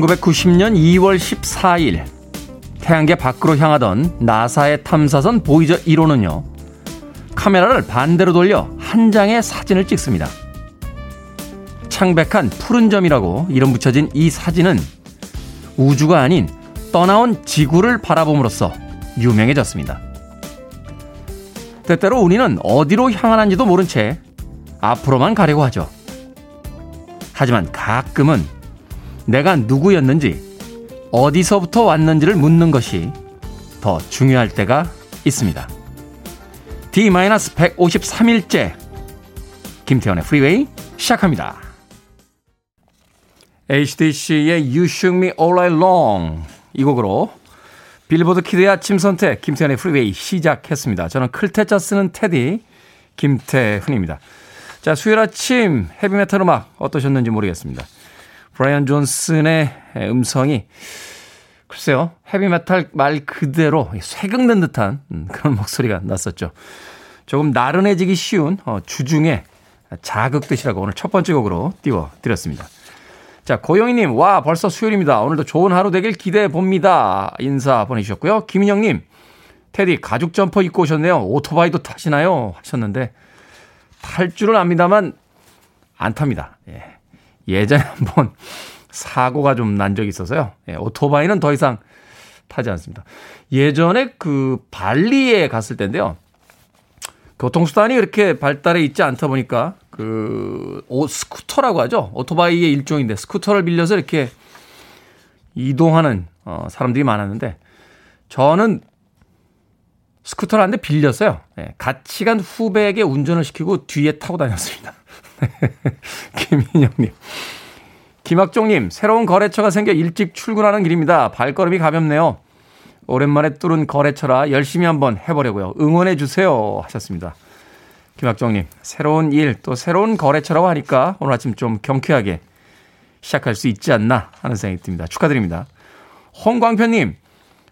1990년 2월 14일 태양계 밖으로 향하던 나사의 탐사선 보이저 1호는요. 카메라를 반대로 돌려 한 장의 사진을 찍습니다. 창백한 푸른 점이라고 이름 붙여진 이 사진은 우주가 아닌 떠나온 지구를 바라봄으로써 유명해졌습니다. 때때로 우리는 어디로 향하는지도 모른 채 앞으로만 가려고 하죠. 하지만 가끔은 내가 누구였는지 어디서부터 왔는지를 묻는 것이 더 중요할 때가 있습니다. D-153일째 김태훈의 프리웨이 시작합니다. AC/DC의 You Shook Me All Night Long 이 곡으로 빌보드 kid의 아침 선택 김태훈의 프리웨이 시작했습니다. 저는 클 태 자 쓰는 테디 김태훈입니다. 자 수요일 아침 헤비메탈 음악 어떠셨는지 모르겠습니다. 브라이언 존슨의 음성이 글쎄요 헤비메탈 말 그대로 쇠극는 듯한 음, 그런 목소리가 났었죠. 조금 나른해지기 쉬운 어, 주중에 자극듯이라고 오늘 첫 번째 곡으로 띄워드렸습니다. 자, 고영희님, 와, 벌써 수요일입니다. 오늘도 좋은 하루 되길 기대해 봅니다. 인사 보내주셨고요. 김인영님, 테디, 가죽 점퍼 입고 오셨네요. 오토바이도 타시나요? 하셨는데, 탈 줄은 압니다만, 안 탑니다. 예. 예전에 한번 사고가 좀 난 적이 있어서요. 예, 오토바이는 더 이상 타지 않습니다. 예전에 그 발리에 갔을 때인데요. 교통수단이 그렇게 발달해 있지 않다 보니까 그 오, 스쿠터라고 하죠. 오토바이의 일종인데 스쿠터를 빌려서 이렇게 이동하는 어, 사람들이 많았는데 저는 스쿠터를 한 대 빌렸어요. 네, 같이 간 후배에게 운전을 시키고 뒤에 타고 다녔습니다. 김인영님. 김학종님, 새로운 거래처가 생겨 일찍 출근하는 길입니다. 발걸음이 가볍네요. 오랜만에 뚫은 거래처라 열심히 한번 해보려고요. 응원해 주세요. 하셨습니다. 김학정님, 새로운 일, 또 새로운 거래처라고 하니까 오늘 아침 좀 경쾌하게 시작할 수 있지 않나 하는 생각이 듭니다. 축하드립니다. 홍광표님,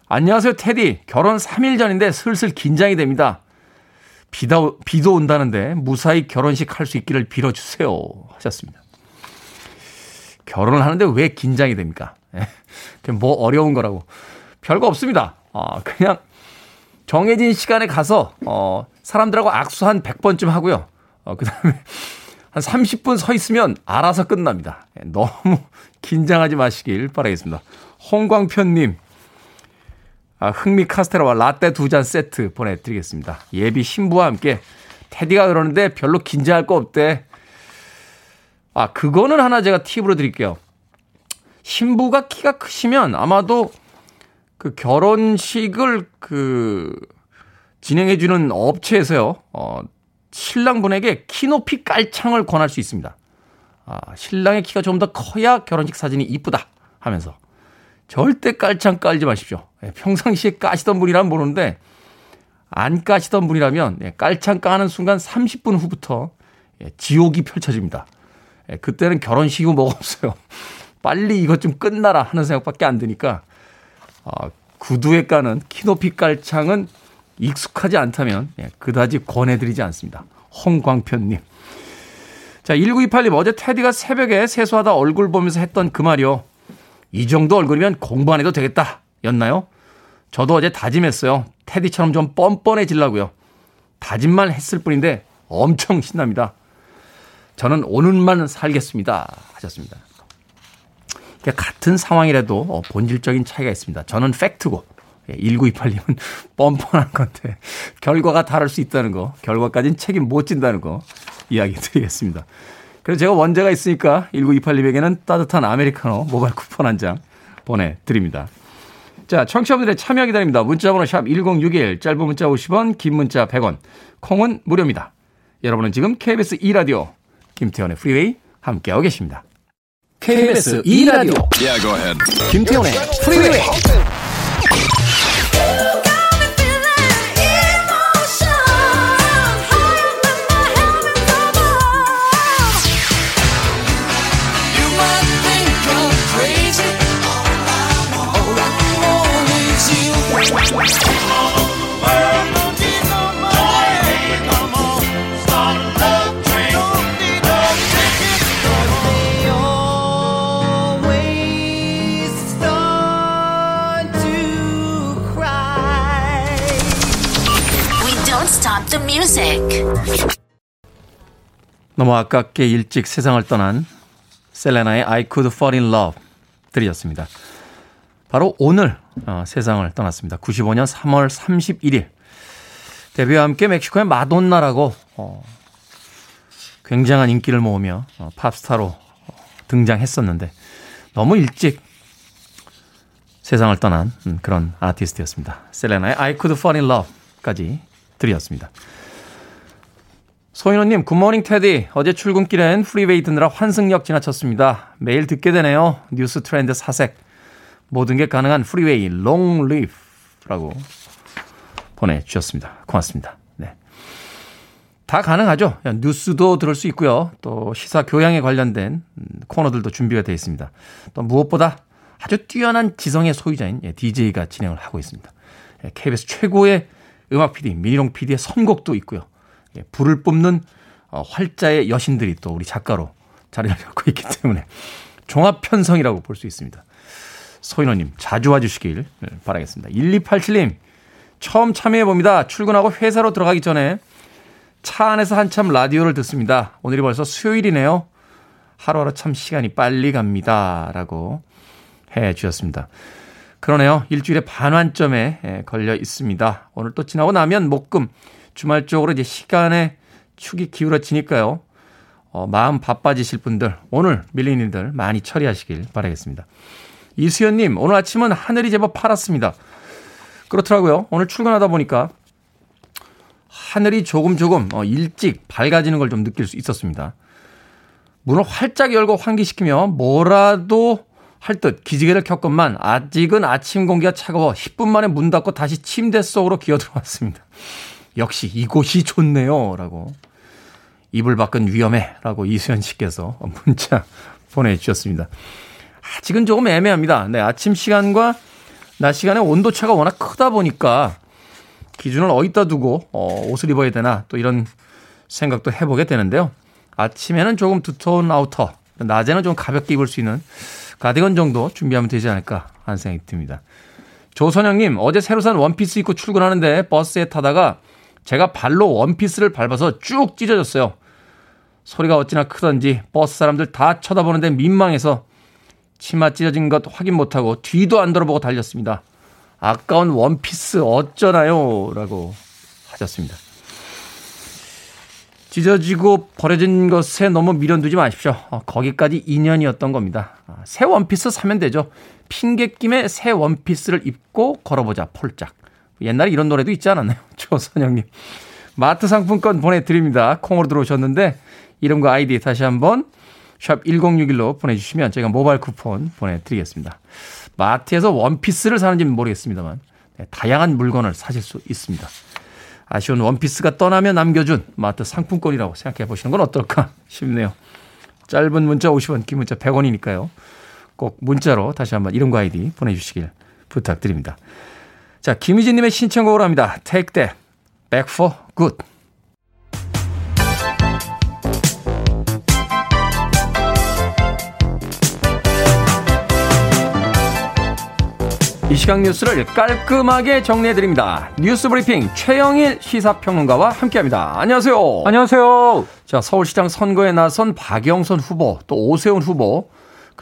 안녕하세요, 테디. 결혼 3일 전인데 슬슬 긴장이 됩니다. 비다, 비도 온다는데 무사히 결혼식 할 수 있기를 빌어주세요. 하셨습니다. 결혼을 하는데 왜 긴장이 됩니까? 뭐 어려운 거라고. 별거 없습니다. 어, 그냥 정해진 시간에 가서, 어, 사람들하고 악수 한 100번쯤 하고요. 어, 그 다음에 한 30분 서 있으면 알아서 끝납니다. 예, 너무 긴장하지 마시길 바라겠습니다. 홍광편님, 아, 흥미 카스테라와 라떼 두 잔 세트 보내드리겠습니다. 예비 신부와 함께 테디가 그러는데 별로 긴장할 거 없대. 아, 그거는 하나 제가 팁으로 드릴게요. 신부가 키가 크시면 아마도 그 결혼식을 그 진행해주는 업체에서요, 어, 신랑분에게 키 높이 깔창을 권할 수 있습니다. 아, 신랑의 키가 좀 더 커야 결혼식 사진이 이쁘다 하면서. 절대 깔창 깔지 마십시오. 예, 평상시에 까시던 분이라면 모르는데, 안 까시던 분이라면, 예, 깔창 까는 순간 30분 후부터 예, 지옥이 펼쳐집니다. 그때는 결혼식이 뭐가 없어요. 빨리 이것 좀 끝나라 하는 생각밖에 안 드니까, 어, 구두에 까는 키높이 깔창은 익숙하지 않다면 예, 그다지 권해드리지 않습니다. 홍광편님. 자, 1928님 어제 테디가 새벽에 세수하다 얼굴 보면서 했던 그 말이요. 이 정도 얼굴이면 공부 안 해도 되겠다. 였나요? 저도 어제 다짐했어요. 테디처럼 좀 뻔뻔해지려고요. 다짐만 했을 뿐인데 엄청 신납니다. 저는 오늘만 살겠습니다. 하셨습니다. 같은 상황이라도 어, 본질적인 차이가 있습니다. 저는 팩트고 1928님은 예, 뻔뻔한 건데 결과가 다를 수 있다는 거, 결과까지는 책임 못 진다는 거 이야기 드리겠습니다. 그래서 제가 원제가 있으니까 1928님에게는 따뜻한 아메리카노 모바일 쿠폰 한 장 보내드립니다. 자, 청취자분들의 참여 기다립니다. 문자번호 샵 1061, 짧은 문자 50원, 긴 문자 100원, 콩은 무료입니다. 여러분은 지금 KBS 2라디오 김태현의 프리웨이 함께하고 계십니다. KBS 2라디오 yeah, 김태현의 프리웨이 music. 너무 아깝게 일찍 세상을 떠난 셀레나의 I Could Fall in Love 들이었습니다. 바로 오늘 어, 세상을 떠났습니다. 95년 3월 31일 데뷔와 함께 멕시코의 마돈나라고 어, 굉장한 인기를 모으며 어, 팝스타로 어, 등장했었는데 너무 일찍 세상을 떠난 음, 그런 아티스트였습니다. 셀레나의 I Could Fall in Love까지 드렸습니다. 소인호님, good morning 테디. 어제 출근길엔 프리웨이 듣느라 환승역 지나쳤습니다. 매일 듣게 되네요. 뉴스 트렌드 사색. 모든 게 가능한 프리웨이 long live라고 보내주셨습니다. 고맙습니다. 네. 다 가능하죠. 뉴스도 들을 수 있고요. 또 시사 교양에 관련된 음, 코너들도 준비가 되어 있습니다. 또 무엇보다 아주 뛰어난 지성의 소유자인 DJ가 예, 진행을 하고 있습니다. KBS 예, 최고의 음악 PD, 미니롱 PD의 선곡도 있고요. 예, 불을 뿜는 어, 활자의 여신들이 또 우리 작가로 자리를 잡고 있기 때문에 종합 편성이라고 볼 수 있습니다. 소인호님 자주 와주시길 바라겠습니다. 1287님 처음 참여해 봅니다. 출근하고 회사로 들어가기 전에 차 안에서 한참 라디오를 듣습니다. 오늘이 벌써 수요일이네요. 하루하루 참 시간이 빨리 갑니다. 라고 해 주셨습니다. 그러네요. 일주일에 반환점에 걸려 있습니다. 오늘 또 지나고 나면 목금 주말 쪽으로 이제 시간의 축이 기울어지니까요. 어, 마음 바빠지실 분들 오늘 밀린 일들 많이 처리하시길 바라겠습니다. 이수연님 오늘 아침은 하늘이 제법 파랗습니다. 그렇더라고요. 오늘 출근하다 보니까 하늘이 조금 조금 어, 일찍 밝아지는 걸 좀 느낄 수 있었습니다. 문을 활짝 열고 환기시키며 뭐라도 할 듯 기지개를 켰건만 아직은 아침 공기가 차가워 10분 만에 문 닫고 다시 침대 속으로 기어 들어왔습니다. 역시 이곳이 좋네요. 라고. 이불 밖은 위험해. 라고 이수연 씨께서 문자 보내주셨습니다. 아직은 조금 애매합니다. 네, 아침 시간과 낮 시간의 온도차가 워낙 크다 보니까 기준을 어디다 두고 어, 옷을 입어야 되나 또 이런 생각도 해보게 되는데요. 아침에는 조금 두터운 아우터, 낮에는 좀 가볍게 입을 수 있는 가디건 정도 준비하면 되지 않을까 하는 생각이 듭니다. 조선영님, 어제 새로 산 원피스 입고 출근하는데 버스에 타다가 제가 발로 원피스를 밟아서 쭉 찢어졌어요. 소리가 어찌나 크던지 버스 사람들 다 쳐다보는데 민망해서 치마 찢어진 것 확인 못하고 뒤도 안 돌아보고 달렸습니다. 아까운 원피스 어쩌나요? 라고 하셨습니다. 찢어지고 버려진 것에 너무 미련두지 마십시오. 어, 거기까지 인연이었던 겁니다. 아, 새 원피스 사면 되죠. 핑계 김에 새 원피스를 입고 걸어보자 폴짝. 옛날에 이런 노래도 있지 않았나요? 조선영님. 마트 상품권 보내드립니다. 콩으로 들어오셨는데 이름과 아이디 다시 한번 샵 1061로 보내주시면 저희가 모바일 쿠폰 보내드리겠습니다. 마트에서 원피스를 사는지는 모르겠습니다만 네, 다양한 물건을 사실 수 있습니다. 아쉬운 원피스가 떠나며 남겨준 마트 상품권이라고 생각해 보시는 건 어떨까 싶네요. 짧은 문자 50원, 긴 문자 100원이니까요. 꼭 문자로 다시 한번 이름과 아이디 보내주시길 부탁드립니다. 자, 김희진님의 신청곡으로 합니다. Take that back for good. 이 시각 뉴스를 깔끔하게 정리해드립니다. 뉴스 브리핑 최영일 시사평론가와 함께합니다. 안녕하세요. 안녕하세요. 자, 서울시장 선거에 나선 박영선 후보, 또 오세훈 후보,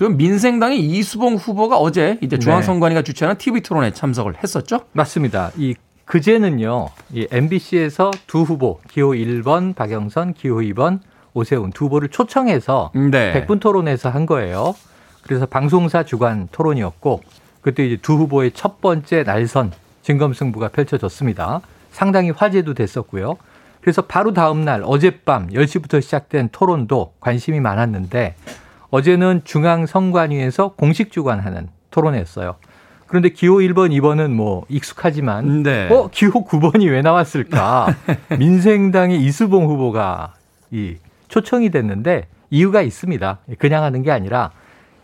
그리고 민생당의 이수봉 후보가 어제 이제 네. 중앙선관위가 주최하는 TV 토론에 참석을 했었죠? 맞습니다. 이 그제는요, 이 MBC에서 두 후보, 기호 1번 박영선, 기호 2번 오세훈 두 후보를 초청해서 네. 100분 토론에서 한 거예요. 그래서 방송사 주관 토론이었고 그때 이제 두 후보의 첫 번째 날선 진검승부가 펼쳐졌습니다. 상당히 화제도 됐었고요. 그래서 바로 다음 날 어젯밤 10시부터 시작된 토론도 관심이 많았는데 어제는 중앙선관위에서 공식 주관하는 토론회였어요. 그런데 기호 1번, 2번은 뭐 익숙하지만 네. 어 기호 9번이 왜 나왔을까? 민생당의 이수봉 후보가 이 초청이 됐는데 이유가 있습니다. 그냥 하는 게 아니라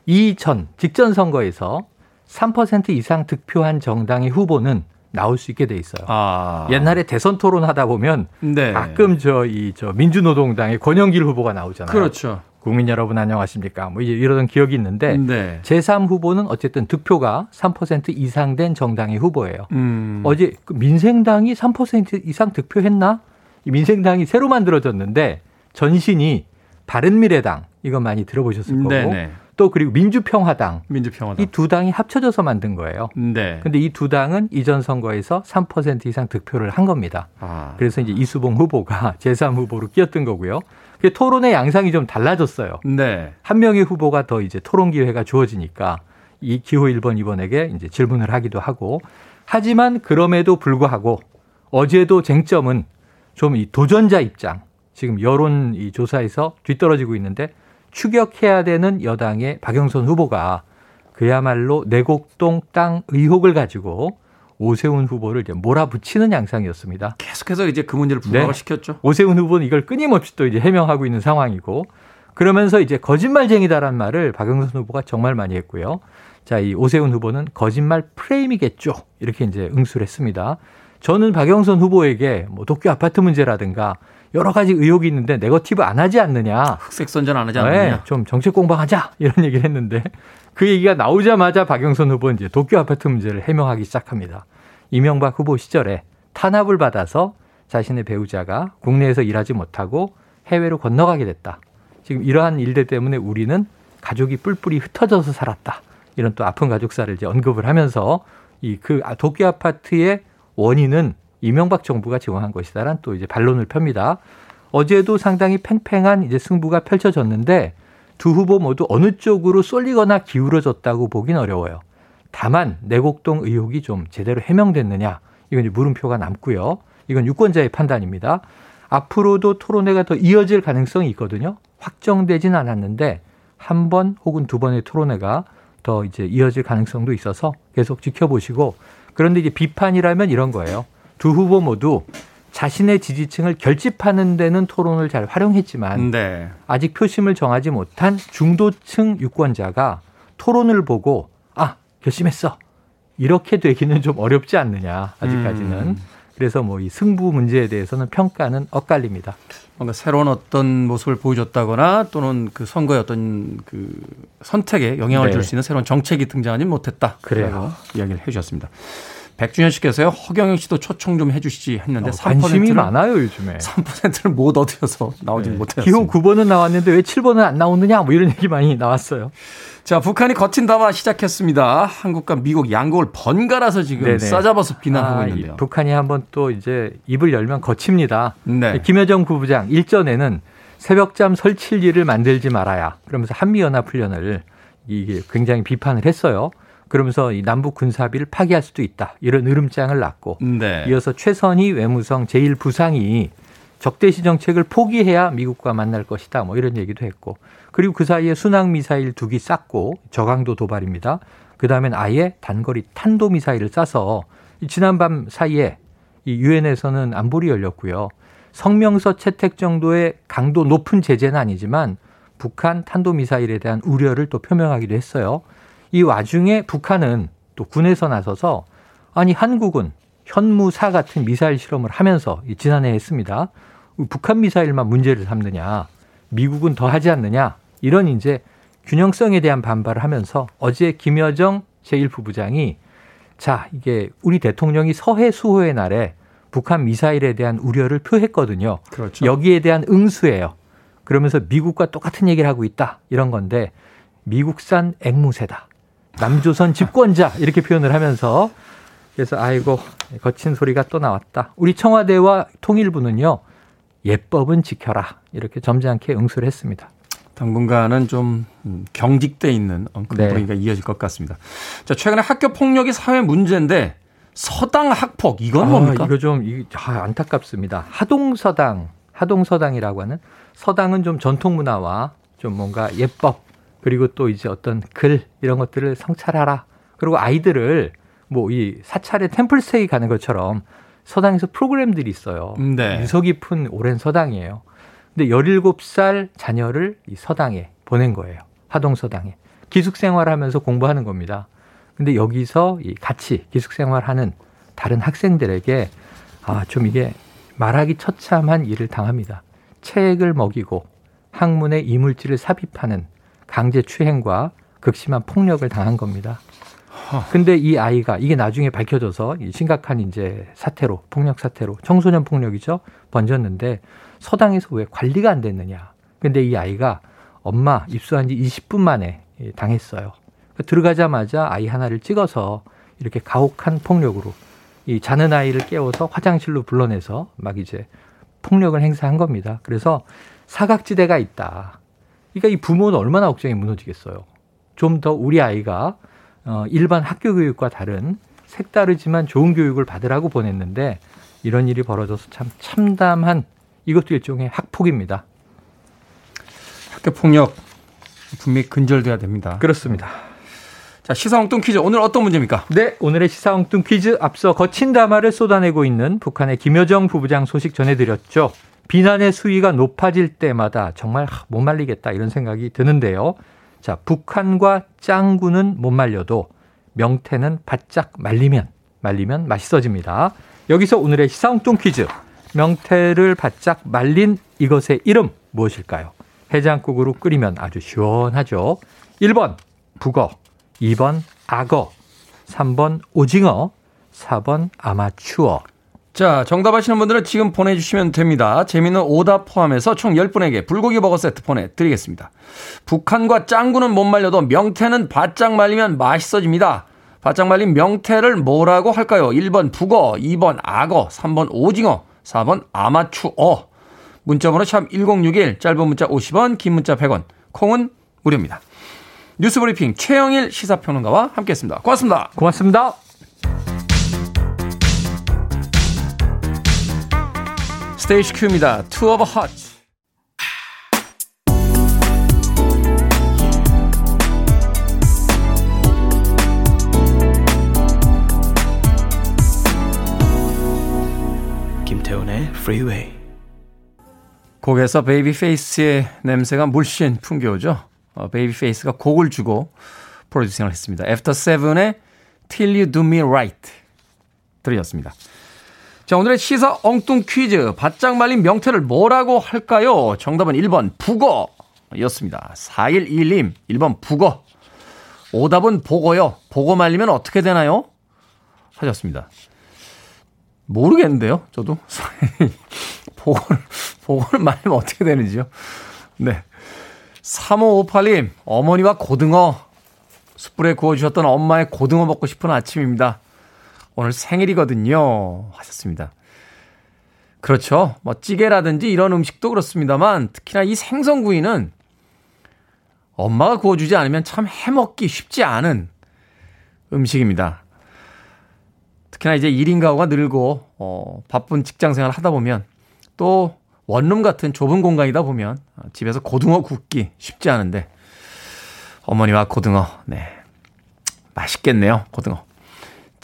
이전 직전 선거에서 3% 이상 득표한 정당의 후보는 나올 수 있게 돼 있어요. 아. 옛날에 대선 토론 하다 보면 네. 가끔 저 이 저 민주노동당의 권영길 후보가 나오잖아요. 그렇죠. 국민 여러분 안녕하십니까? 뭐 이러던 기억이 있는데 네. 제3 후보는 어쨌든 득표가 3% 이상 된 정당의 후보예요. 음. 어제 그 민생당이 3% 이상 득표했나? 민생당이 새로 만들어졌는데 전신이 바른미래당 이거 많이 들어보셨을 거고 네네. 또 그리고 민주평화당, 민주평화당. 이 두 당이 합쳐져서 만든 거예요. 네. 근데 이 두 당은 이전 선거에서 3% 이상 득표를 한 겁니다. 아. 그래서 이제 이수봉 후보가 제3 후보로 끼었던 거고요. 그 토론의 양상이 좀 달라졌어요. 네. 한 명의 후보가 더 이제 토론 기회가 주어지니까 이 기호 1번 2번에게 이제 질문을 하기도 하고 하지만 그럼에도 불구하고 어제도 쟁점은 좀 이 도전자 입장 지금 여론 이 조사에서 뒤떨어지고 있는데 추격해야 되는 여당의 박영선 후보가 그야말로 내곡동 땅 의혹을 가지고 오세훈 후보를 이제 몰아붙이는 양상이었습니다. 계속해서 이제 그 문제를 부각을 네. 시켰죠. 오세훈 후보는 이걸 끊임없이 또 이제 해명하고 있는 상황이고 그러면서 이제 거짓말쟁이다란 말을 박영선 후보가 정말 많이 했고요. 자, 이 오세훈 후보는 거짓말 프레임이겠죠. 이렇게 이제 응수를 했습니다. 저는 박영선 후보에게 뭐 도쿄 아파트 문제라든가 여러 가지 의혹이 있는데 네거티브 안 하지 않느냐. 흑색 선전 안 하지 않느냐. 네, 좀 정책 공방하자 이런 얘기를 했는데 그 얘기가 나오자마자 박영선 후보 이제 도쿄 아파트 문제를 해명하기 시작합니다. 이명박 후보 시절에 탄압을 받아서 자신의 배우자가 국내에서 일하지 못하고 해외로 건너가게 됐다. 지금 이러한 일들 때문에 우리는 가족이 뿔뿔이 흩어져서 살았다. 이런 또 아픈 가족사를 이제 언급을 하면서 이 그 도쿄 아파트의 원인은 이명박 정부가 제공한 것이다란 또 이제 반론을 펴니다. 어제도 상당히 팽팽한 이제 승부가 펼쳐졌는데 두 후보 모두 어느 쪽으로 쏠리거나 기울어졌다고 보긴 어려워요. 다만 내곡동 의혹이 좀 제대로 해명됐느냐 이건 이제 물음표가 남고요. 이건 유권자의 판단입니다. 앞으로도 토론회가 더 이어질 가능성이 있거든요. 확정되진 않았는데 한 번 혹은 두 번의 토론회가 더 이제 이어질 가능성도 있어서 계속 지켜보시고 그런데 이제 비판이라면 이런 거예요. 두 후보 모두 자신의 지지층을 결집하는 데는 토론을 잘 활용했지만 네. 아직 표심을 정하지 못한 중도층 유권자가 토론을 보고 아 결심했어 이렇게 되기는 좀 어렵지 않느냐 아직까지는 음. 그래서 뭐 이 승부 문제에 대해서는 평가는 엇갈립니다. 뭔가 새로운 어떤 모습을 보여줬다거나 또는 그 선거의 어떤 그 선택에 영향을 네. 줄수 있는 새로운 정책이 등장하지 못했다. 그래요. 이야기를 해주셨습니다. 백준현 씨께서요 허경영 씨도 초청 좀 해주시지 했는데 어, 관심이 많아요 요즘에 3%를 못 얻어서 나오지 네. 못했어요. 기호 9번은 나왔는데 왜 7번은 안 나오느냐 뭐 이런 얘기 많이 나왔어요. 자 북한이 거친 담화 시작했습니다. 한국과 미국 양국을 번갈아서 지금 네네. 싸잡아서 비난하고 아, 있는데요. 북한이 한번 또 이제 입을 열면 거칩니다. 네. 김여정 부부장 일전에는 새벽잠 설칠 일을 만들지 말아야 그러면서 한미연합훈련을 이게 굉장히 비판을 했어요. 그러면서 이 남북 군사비를 파기할 수도 있다. 이런 으름장을 놨고 네. 이어서 최선희 외무성 제1부상이 적대시 정책을 포기해야 미국과 만날 것이다. 뭐 이런 얘기도 했고 그리고 그 사이에 순항 미사일 두 기 쐈고 저강도 도발입니다. 그 다음엔 아예 단거리 탄도 미사일을 쏴서 지난밤 사이에 이 유엔에서는 안보리 열렸고요. 성명서 채택 정도의 강도 높은 제재는 아니지만 북한 탄도 미사일에 대한 우려를 또 표명하기도 했어요. 이 와중에 북한은 또 군에서 나서서 아니 한국은 현무사 같은 미사일 실험을 하면서 지난해 했습니다. 북한 미사일만 문제를 삼느냐, 미국은 더 하지 않느냐 이런 이제 균형성에 대한 반발을 하면서 어제 김여정 제1부부장이 자 이게 우리 대통령이 서해 수호의 날에 북한 미사일에 대한 우려를 표했거든요. 그렇죠. 여기에 대한 응수예요. 그러면서 미국과 똑같은 얘기를 하고 있다 이런 건데 미국산 앵무새다. 남조선 집권자 이렇게 표현을 하면서 그래서 아이고 거친 소리가 또 나왔다. 우리 청와대와 통일부는요 예법은 지켜라 이렇게 점잖게 응수를 했습니다. 당분간은 좀 경직돼 있는 분위기가 네. 이어질 것 같습니다. 자 최근에 학교 폭력이 사회 문제인데 서당 학폭 이건 뭡니까? 아, 이거 좀 아, 안타깝습니다. 하동 서당 하동 서당이라고 하는 서당은 좀 전통 문화와 좀 뭔가 예법 그리고 또 이제 어떤 글 이런 것들을 성찰하라. 그리고 아이들을 뭐 이 사찰에 템플스테이 가는 것처럼 서당에서 프로그램들이 있어요. 네. 유서 깊은 오랜 서당이에요. 근데 17살 자녀를 이 서당에 보낸 거예요. 하동서당에. 기숙생활 하면서 공부하는 겁니다. 근데 여기서 이 같이 기숙생활 하는 다른 학생들에게 아, 좀 이게 말하기 처참한 일을 당합니다. 책을 먹이고 학문에 이물질을 삽입하는 강제 추행과 극심한 폭력을 당한 겁니다. 근데 이 아이가 이게 나중에 밝혀져서 심각한 이제 사태로 폭력 사태로 청소년 폭력이죠 번졌는데 서당에서 왜 관리가 안 됐느냐. 근데 이 아이가 엄마 입수한 지 20분 만에 당했어요. 그러니까 들어가자마자 아이 하나를 찍어서 이렇게 가혹한 폭력으로 이 자는 아이를 깨워서 화장실로 불러내서 막 이제 폭력을 행사한 겁니다. 그래서 사각지대가 있다. 그러니까 이 부모는 얼마나 걱정이 무너지겠어요. 좀 더 우리 아이가 어, 일반 학교 교육과 다른 색다르지만 좋은 교육을 받으라고 보냈는데 이런 일이 벌어져서 참 참담한 이것도 일종의 학폭입니다. 학교 폭력 분명히 근절돼야 됩니다. 그렇습니다. 자, 시사 엉뚱 퀴즈 오늘 어떤 문제입니까? 네, 오늘의 시사 엉뚱 퀴즈 앞서 거친 담화를 쏟아내고 있는 북한의 김여정 부부장 소식 전해드렸죠. 비난의 수위가 높아질 때마다 정말 못 말리겠다 이런 생각이 드는데요. 자, 북한과 짱구는 못 말려도 명태는 바짝 말리면 말리면 맛있어집니다. 여기서 오늘의 시사홍뚱 퀴즈. 명태를 바짝 말린 이것의 이름 무엇일까요? 해장국으로 끓이면 아주 시원하죠. 1번 북어, 2번 악어, 3번 오징어, 4번 아마추어. 자, 정답하시는 분들은 지금 보내주시면 됩니다. 재미있는 오답 포함해서 총 10분에게 불고기 버거 세트 보내드리겠습니다. 북한과 짱구는 못 말려도 명태는 바짝 말리면 맛있어집니다. 바짝 말린 명태를 뭐라고 할까요? 1번 북어, 2번 악어, 3번 오징어, 4번 아마추어. 문자번호 샵 1061, 짧은 문자 50원, 긴 문자 100원, 콩은 무료입니다. 뉴스브리핑 최영일 시사평론가와 함께했습니다. 고맙습니다. 고맙습니다. 스테이시 큐입니다. Two of Hearts. 김태훈의 프리웨이 곡에서 베이비페이스의 냄새가 물씬 풍겨오죠. 어, 베이비페이스가 곡을 주고 프로듀싱을 했습니다. After Seven의 Till You Do Me Right 들으셨습니다. 자, 오늘의 시사 엉뚱 퀴즈. 바짝 말린 명태를 뭐라고 할까요? 정답은 1번 북어 였습니다. 4121님, 1번 북어. 오답은 보고요. 보고 말리면 어떻게 되나요? 하셨습니다. 모르겠는데요, 저도. 보고를, 보고를 말리면 어떻게 되는지요? 네. 3558님, 어머니와 고등어. 숯불에 구워주셨던 엄마의 고등어 먹고 싶은 아침입니다. 오늘 생일이거든요. 하셨습니다. 그렇죠. 뭐 찌개라든지 이런 음식도 그렇습니다만 특히나 이 생선구이는 엄마가 구워주지 않으면 참 해먹기 쉽지 않은 음식입니다. 특히나 이제 1인 가구가 늘고 어, 바쁜 직장 생활 하다 보면 또 원룸 같은 좁은 공간이다 보면 집에서 고등어 굽기 쉽지 않은데 어머니와 고등어 네 맛있겠네요 고등어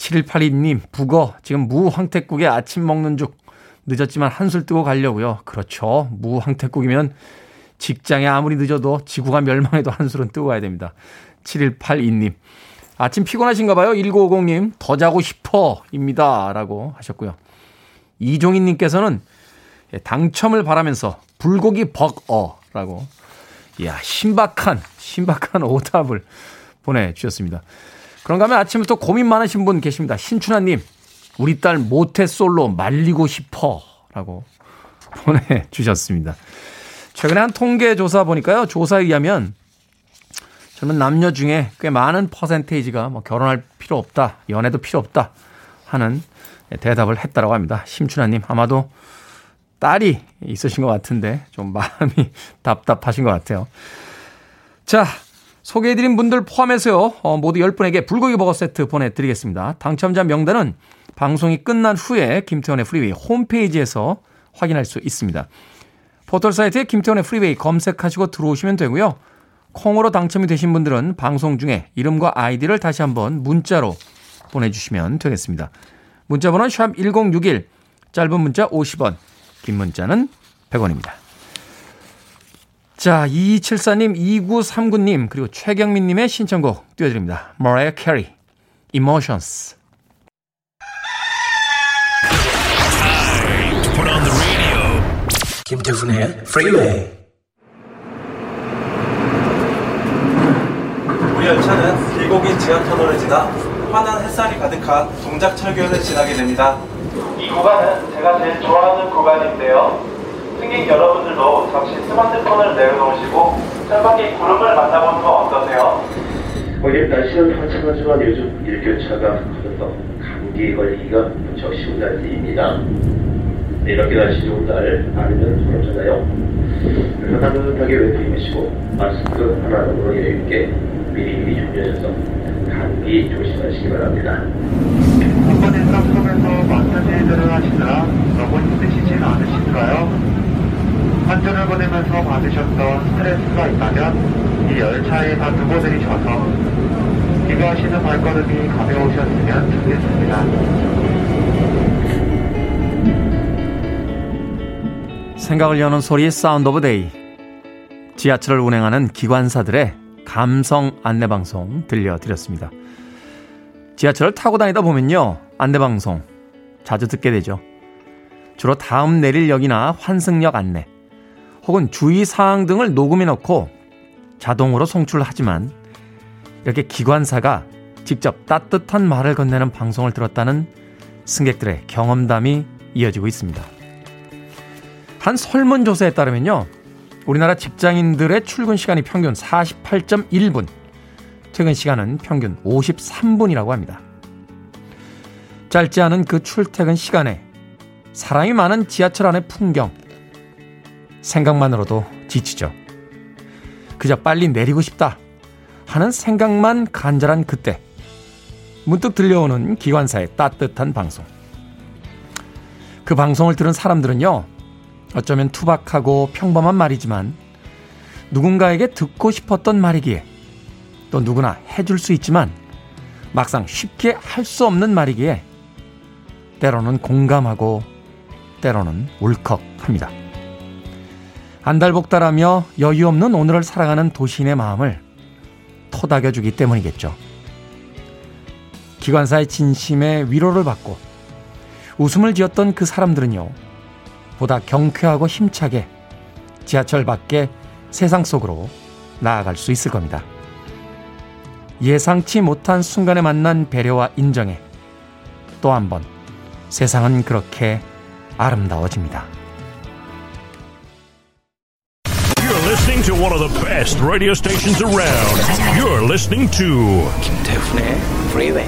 7182님, 북어, 지금 무 황태국에 아침 먹는 중. 늦었지만 한술 뜨고 가려고요. 그렇죠. 무 황태국이면 직장에 아무리 늦어도 지구가 멸망해도 한술은 뜨고 가야 됩니다. 7182님. 아침 피곤하신가 봐요. 1950님. 더 자고 싶어. 입니다. 라고 하셨고요. 이종인님께서는 당첨을 바라면서 불고기 벅어. 라고. 이야, 신박한, 신박한 오답을 보내주셨습니다. 그런가 하면 아침부터 고민 많으신 분 계십니다. 신춘하님, 우리 딸 모태솔로 말리고 싶어. 라고 보내주셨습니다. 최근에 한 통계 조사 보니까요. 조사에 의하면 젊은 남녀 중에 꽤 많은 퍼센테이지가 뭐 결혼할 필요 없다, 연애도 필요 없다 하는 대답을 했다라고 합니다. 심춘하님, 아마도 딸이 있으신 것 같은데 좀 마음이 답답하신 것 같아요. 자, 소개해드린 분들 포함해서요, 어, 모두 10분에게 불고기 버거 세트 보내드리겠습니다. 당첨자 명단은 방송이 끝난 후에 김태훈의 프리웨이 홈페이지에서 확인할 수 있습니다. 포털 사이트에 김태훈의 Freeway 검색하시고 들어오시면 되고요. 콩으로 당첨이 되신 분들은 방송 중에 이름과 아이디를 다시 한번 문자로 보내주시면 되겠습니다. 문자 번호 샵 1061, 짧은 문자 50원, 긴 문자는 100원입니다. 자, 2274님, 2939님, 그리고 최경민님의 신청곡 띄워드립니다. 머라이어 캐리, Emotions. 김태훈의 프리웨이 우리 열차는 길고긴 지하터널을 지나 환한 햇살이 가득한 동작철교를 지나게 됩니다. 이 구간은 제가 제일 좋아하는 구간인데요. 승객 여러분들도 잠시 스마트폰을 내려놓으시고 창밖의 구름을 만나보는 건 어떠세요? 오늘 날씨는 화창하지만 요즘 일교차가 커서 감기 걸리기가 무척 쉬운 날씨입니다. 이렇게 날씨 좋은 날 아니면 부럽잖아요. 그래서 따뜻하게 외투 입으시고 마스크 하나 정도 여유있게 미리미리 준비하셔서 감기 조심하시기 바랍니다. 탑승에서 마사지를 하시느라 너무 힘드시진 않으신가요? 환전을 보내면서 받으셨던 스트레스가 있다면 이 열차에 다 두고 들이셔서 기거하시는 발걸음이 가벼우셨으면 좋겠습니다. 생각을 여는 소리 Sound of Day. 지하철을 운행하는 기관사들의 감성 안내 방송 들려드렸습니다. 지하철을 타고 다니다 보면요. 안내방송 자주 듣게 되죠. 주로 다음 내릴 역이나 환승역 안내, 혹은 주의사항 등을 녹음해 놓고 자동으로 송출을 하지만 이렇게 기관사가 직접 따뜻한 말을 건네는 방송을 들었다는 승객들의 경험담이 이어지고 있습니다. 한 설문조사에 따르면요. 우리나라 직장인들의 출근 시간이 평균 48.1분, 퇴근 시간은 평균 53분이라고 합니다. 짧지 않은 그 출퇴근 시간에 사람이 많은 지하철 안의 풍경, 생각만으로도 지치죠. 그저 빨리 내리고 싶다 하는 생각만 간절한 그때 문득 들려오는 기관사의 따뜻한 방송. 그 방송을 들은 사람들은요, 어쩌면 투박하고 평범한 말이지만 누군가에게 듣고 싶었던 말이기에 또 누구나 해줄 수 있지만 막상 쉽게 할 수 없는 말이기에 때로는 공감하고 때로는 울컥합니다. 안달복달하며 여유 없는 오늘을 살아가는 도시인의 마음을 토닥여주기 때문이겠죠. 기관사의 진심에 위로를 받고 웃음을 지었던 그 사람들은요, 보다 경쾌하고 힘차게 지하철 밖에 세상 속으로 나아갈 수 있을 겁니다. 예상치 못한 순간에 만난 배려와 인정에 또 한 번 세상은 그렇게 아름다워집니다. listening to one of the best radio stations around. You're listening to 김태훈의 Freeway.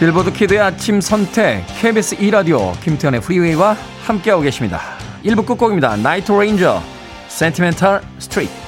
빌보드 Kid의 아침 선택 KBS 2라디오 김태훈의 Freeway와 함께하고 계십니다. 1부 끝곡입니다. 나이트 레인저 Sentimental Street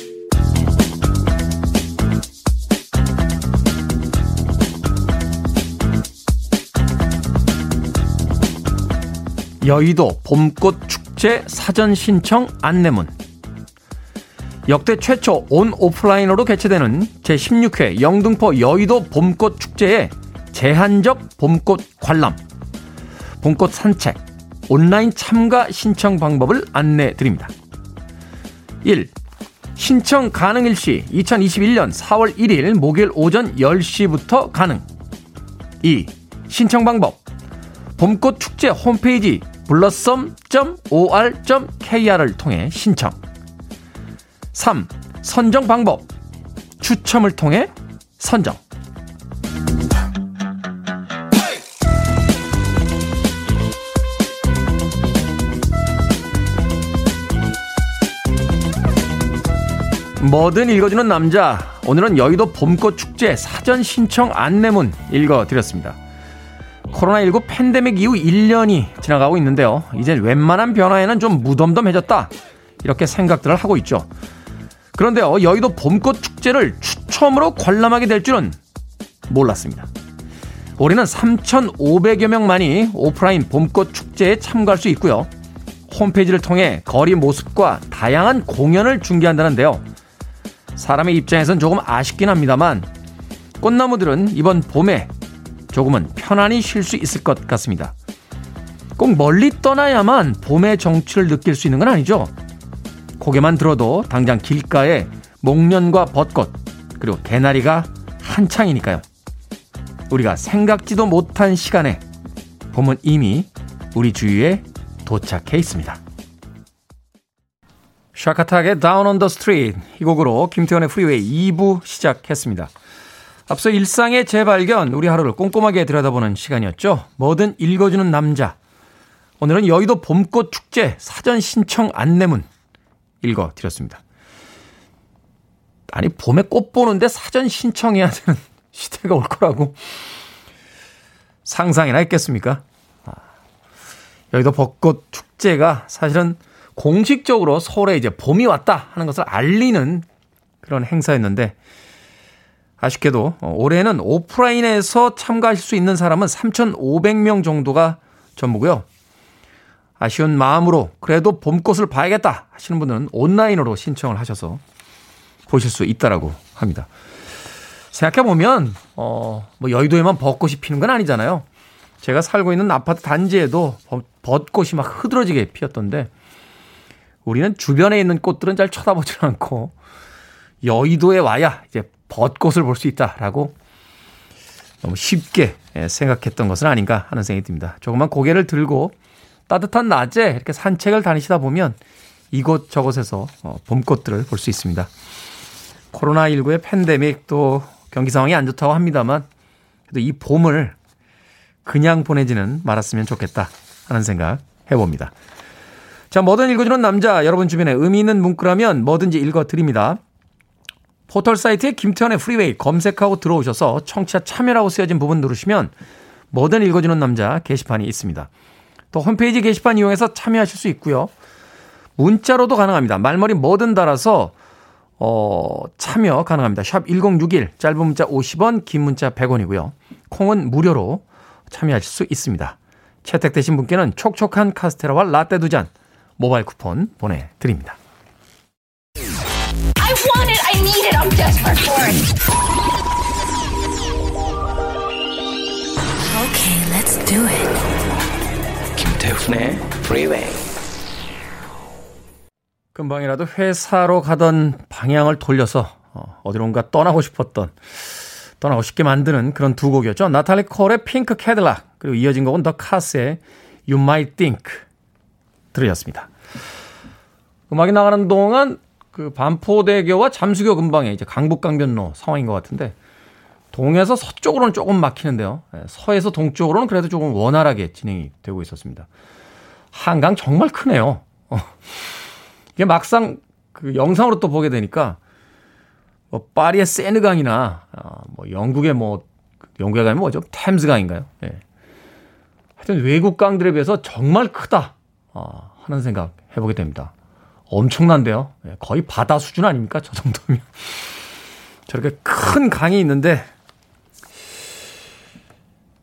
여의도 봄꽃 축제 사전 신청 안내문. 역대 최초 온 오프라인으로 개최되는 제16회 영등포 여의도 봄꽃 축제의 제한적 봄꽃 관람, 봄꽃 산책, 온라인 참가 신청 방법을 안내 드립니다. 1. 신청 가능일 시 2021년 4월 1일 목요일 오전 10시부터 가능. 2. 신청 방법. 봄꽃 축제 홈페이지 블러썸.or.kr을 통해 신청. 3. 선정 방법. 추첨을 통해 선정. 뭐든 읽어주는 남자. 오늘은 여의도 봄꽃 축제 사전 신청 안내문 읽어드렸습니다. 코로나19 팬데믹 이후 1년이 지나가고 있는데요. 이제 웬만한 변화에는 좀 무덤덤해졌다. 이렇게 생각들을 하고 있죠. 그런데요, 여의도 봄꽃 축제를 추첨으로 관람하게 될 줄은 몰랐습니다. 올해는 3,500여 명만이 오프라인 봄꽃 축제에 참가할 수 있고요. 홈페이지를 통해 거리 모습과 다양한 공연을 중계한다는데요. 사람의 입장에선 조금 아쉽긴 합니다만 꽃나무들은 이번 봄에 조금은 편안히 쉴 수 있을 것 같습니다. 꼭 멀리 떠나야만 봄의 정취를 느낄 수 있는 건 아니죠. 고개만 들어도 당장 길가에 목련과 벚꽃 그리고 개나리가 한창이니까요. 우리가 생각지도 못한 시간에 봄은 이미 우리 주위에 도착해 있습니다. 샤카탁의 Down on the Street 이 곡으로 김태훈의 Freeway 2부 시작했습니다. 앞서 일상의 재발견, 우리 하루를 꼼꼼하게 들여다보는 시간이었죠. 뭐든 읽어주는 남자. 오늘은 여의도 봄꽃 축제 사전 신청 안내문 읽어드렸습니다. 아니, 봄에 꽃 보는데 사전 신청해야 되는 시대가 올 거라고 상상이나 했겠습니까? 아, 여의도 벚꽃 축제가 사실은 공식적으로 서울에 이제 봄이 왔다 하는 것을 알리는 그런 행사였는데 아쉽게도 올해는 오프라인에서 참가하실 수 있는 사람은 3,500명 정도가 전부고요. 아쉬운 마음으로 그래도 봄꽃을 봐야겠다 하시는 분들은 온라인으로 신청을 하셔서 보실 수 있다라고 합니다. 생각해 보면 어 뭐 여의도에만 벚꽃이 피는 건 아니잖아요. 제가 살고 있는 아파트 단지에도 벚꽃이 막 흐드러지게 피었던데 우리는 주변에 있는 꽃들은 잘 쳐다보지 않고 여의도에 와야 이제 벚꽃을 볼 수 있다라고 너무 쉽게 예, 생각했던 것은 아닌가 하는 생각이 듭니다. 조금만 고개를 들고 따뜻한 낮에 이렇게 산책을 다니시다 보면 이곳저곳에서 어, 봄꽃들을 볼 수 있습니다. 코로나19의 팬데믹 또 경기 상황이 안 좋다고 합니다만 그래도 이 봄을 그냥 보내지는 말았으면 좋겠다 하는 생각 해봅니다. 자, 뭐든 읽어주는 남자, 여러분 주변에 의미 있는 문구라면 뭐든지 읽어드립니다. 포털 사이트에 김태훈의 Freeway 검색하고 들어오셔서 청취자 참여라고 쓰여진 부분 누르시면 뭐든 읽어주는 남자 게시판이 있습니다. 또 홈페이지 게시판 이용해서 참여하실 수 있고요. 문자로도 가능합니다. 말머리 뭐든 달아서 어, 참여 가능합니다. 샵 1061, 짧은 문자 50원, 긴 문자 100원이고요. 콩은 무료로 참여하실 수 있습니다. 채택되신 분께는 촉촉한 카스테라와 라떼 두 잔 모바일 쿠폰 보내드립니다. I want it, I need it, I'm desperate for it. Okay, let's do it. 김태훈의 Freeway. 금방이라도 회사로 가던 방향을 돌려서 어, 어디론가 떠나고 싶었던 떠나고 싶게 만드는 그런 두 곡이었죠. 나탈리 콜의 Pink Cadillac 그리고 이어진 곡은 The Cars의 You Might Think 들으셨습니다. 음악이 나가는 동안 그 반포대교와 잠수교 근방에 이제 강북강변로 상황인 것 같은데 동에서 서쪽으로는 조금 막히는데요. 예, 서에서 동쪽으로는 그래도 조금 원활하게 진행이 되고 있었습니다. 한강 정말 크네요. 어. 이게 막상 그 영상으로 또 보게 되니까 뭐 파리의 세느강이나 어, 뭐 영국의 뭐 영국에 가면 뭐죠? 템스강인가요? 예. 하여튼 외국 강들에 비해서 정말 크다 어, 하는 생각 해보게 됩니다. 엄청난데요. 예, 거의 바다 수준 아닙니까? 저 정도면. 저렇게 큰 강이 있는데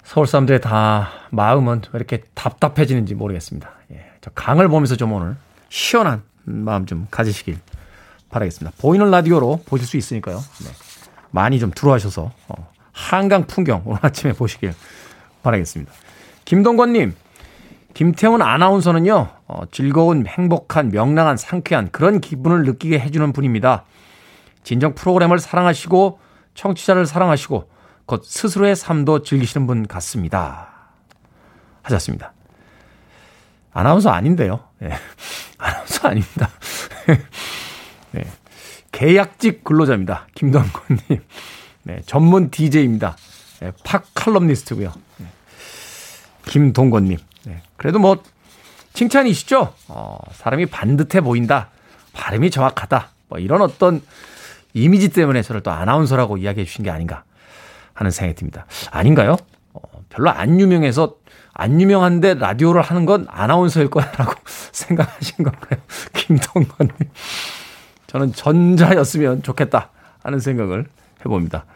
서울 사람들의 다 마음은 왜 이렇게 답답해지는지 모르겠습니다. 예, 저 강을 보면서 좀 오늘 시원한 마음 좀 가지시길 바라겠습니다. 보이는 라디오로 보실 수 있으니까요. 네. 많이 좀 들어와셔서 어, 한강 풍경 오늘 아침에 보시길 바라겠습니다. 김동건님, 김태훈 아나운서는요, 어, 즐거운, 행복한, 명랑한, 상쾌한 그런 기분을 느끼게 해주는 분입니다. 진정 프로그램을 사랑하시고, 청취자를 사랑하시고, 곧 스스로의 삶도 즐기시는 분 같습니다. 하셨습니다. 아나운서 아닌데요. 네. 아나운서 아닙니다. 네. 계약직 근로자입니다. 김동건님. 네. 전문 DJ입니다. 네. 팝 칼럼니스트고요. 네. 김동건님. 네. 그래도 뭐 칭찬이시죠? 어, 사람이 반듯해 보인다. 발음이 정확하다. 뭐 이런 어떤 이미지 때문에 저를 또 아나운서라고 이야기해 주신 게 아닌가 하는 생각이 듭니다. 아닌가요? 어, 별로 안 유명해서 안 유명한데 라디오를 하는 건 아나운서일 거야라고 생각하신 건가요? 김동건님. 저는 전자였으면 좋겠다 하는 생각을 해봅니다.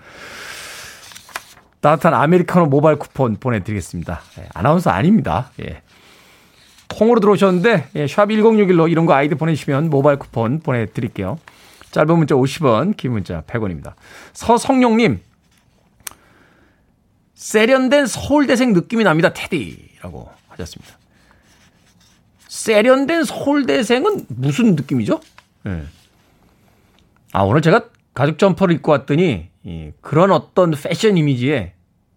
따뜻한 아메리카노 모바일 쿠폰 보내드리겠습니다. 예, 아나운서 아닙니다. 예. 콩으로 들어오셨는데 예, 샵 1061로 이름과 아이디 보내주시면 모바일 쿠폰 보내드릴게요. 짧은 문자 50원, 긴 문자 100원입니다. 서성용님, 세련된 서울대생 느낌이 납니다. 테디라고 하셨습니다. 세련된 서울대생은 무슨 느낌이죠? 네. 아, 오늘 제가 가죽 점퍼를 입고 왔더니 이, 그런 어떤 패션 이미지에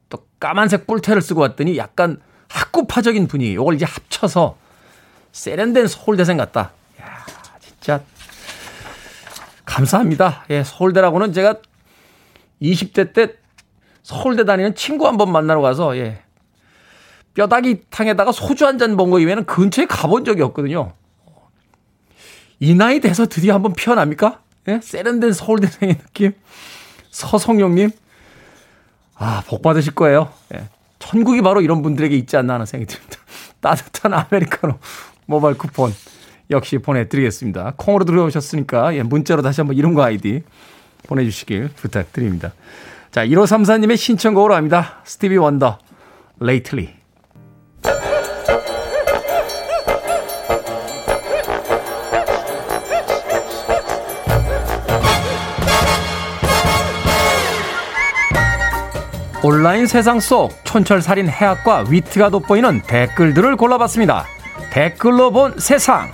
또 까만색 뿔테를 쓰고 왔더니 약간 학구파적인 분위기. 이걸 이제 합쳐서 세련된 서울대생 같다. 야, 진짜 감사합니다. 예, 서울대라고는 제가 20대 때 서울대 다니는 친구 한 번 만나러 가서 예. 뼈다귀탕에다가 소주 한 잔 먹은 거 이외에는 근처에 가본 적이 없거든요. 이 나이 돼서 드디어 한번 피어납니까? 예? 세련된 서울대생의 느낌. 서성용님, 아, 복 받으실 거예요. 예. 천국이 바로 이런 분들에게 있지 않나 하는 생각이 듭니다. 따뜻한 아메리카노 모바일 쿠폰 역시 보내드리겠습니다. 콩으로 들어오셨으니까 예, 문자로 다시 한번 이름과 아이디 보내주시길 부탁드립니다. 자, 1534님의 신청곡으로 합니다. 스티비 원더, Lately. 온라인 세상 속 촌철살인 해학과 위트가 돋보이는 댓글들을 골라봤습니다. 댓글로 본 세상.